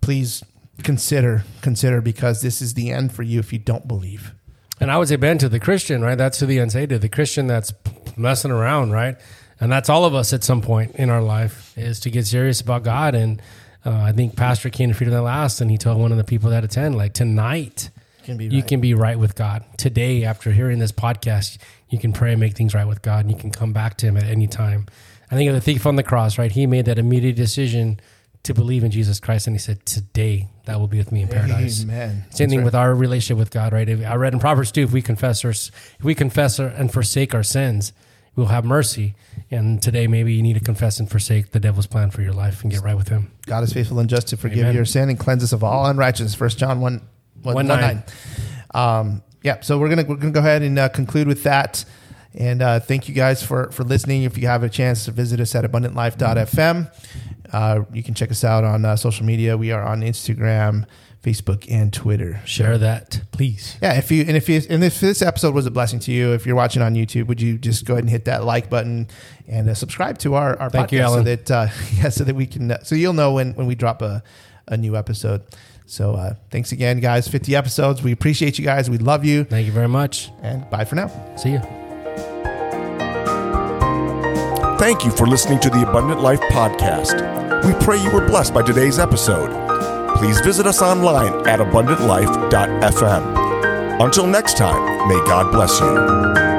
please consider consider because this is the end for you if you don't believe. And I would say, Ben, to the Christian, right? That's to the unsaved, to the Christian that's messing around, right? And that's all of us at some point in our life is to get serious about God. And uh, I think Pastor came to Freedom at Last, and he told one of the people that attend, like tonight, Can be you can be right with God. Today, after hearing this podcast, you can pray and make things right with God, and you can come back to Him at any time. I think of the thief on the cross, right? He made that immediate decision to believe in Jesus Christ, and he said, "Today that will be with me in paradise." Amen. Same thing with our relationship with God, right? If- I read in Proverbs too: if we confess our, if we confess our, and forsake our sins, we'll have mercy. And today, maybe you need to confess and forsake the devil's plan for your life and get right with Him. God is faithful and just to forgive Amen. your sin and cleanse us of all unrighteousness. First John 1, 1, One nine. 9. Um, yeah, so we're gonna we're gonna go ahead and uh, conclude with that, and uh, thank you guys for for listening. If you have a chance to visit us at abundantlife.fm, uh, you can check us out on uh, social media. We are on Instagram, Facebook, and Twitter. Share that, please. Yeah, if you and if you and if this episode was a blessing to you, if you're watching on YouTube, would you just go ahead and hit that like button and uh, subscribe to our our Thank podcast you, so that uh, yeah, so that we can uh, so you'll know when when we drop a a new episode. So uh, thanks again, guys. 50 episodes. We appreciate you guys. We love you, Thank you very much. and bye for now. See you. Thank you for listening to the Abundant Life Podcast. We pray you were blessed by today's episode. Please visit us online at abundantlife.fm. Until next time, may God bless you.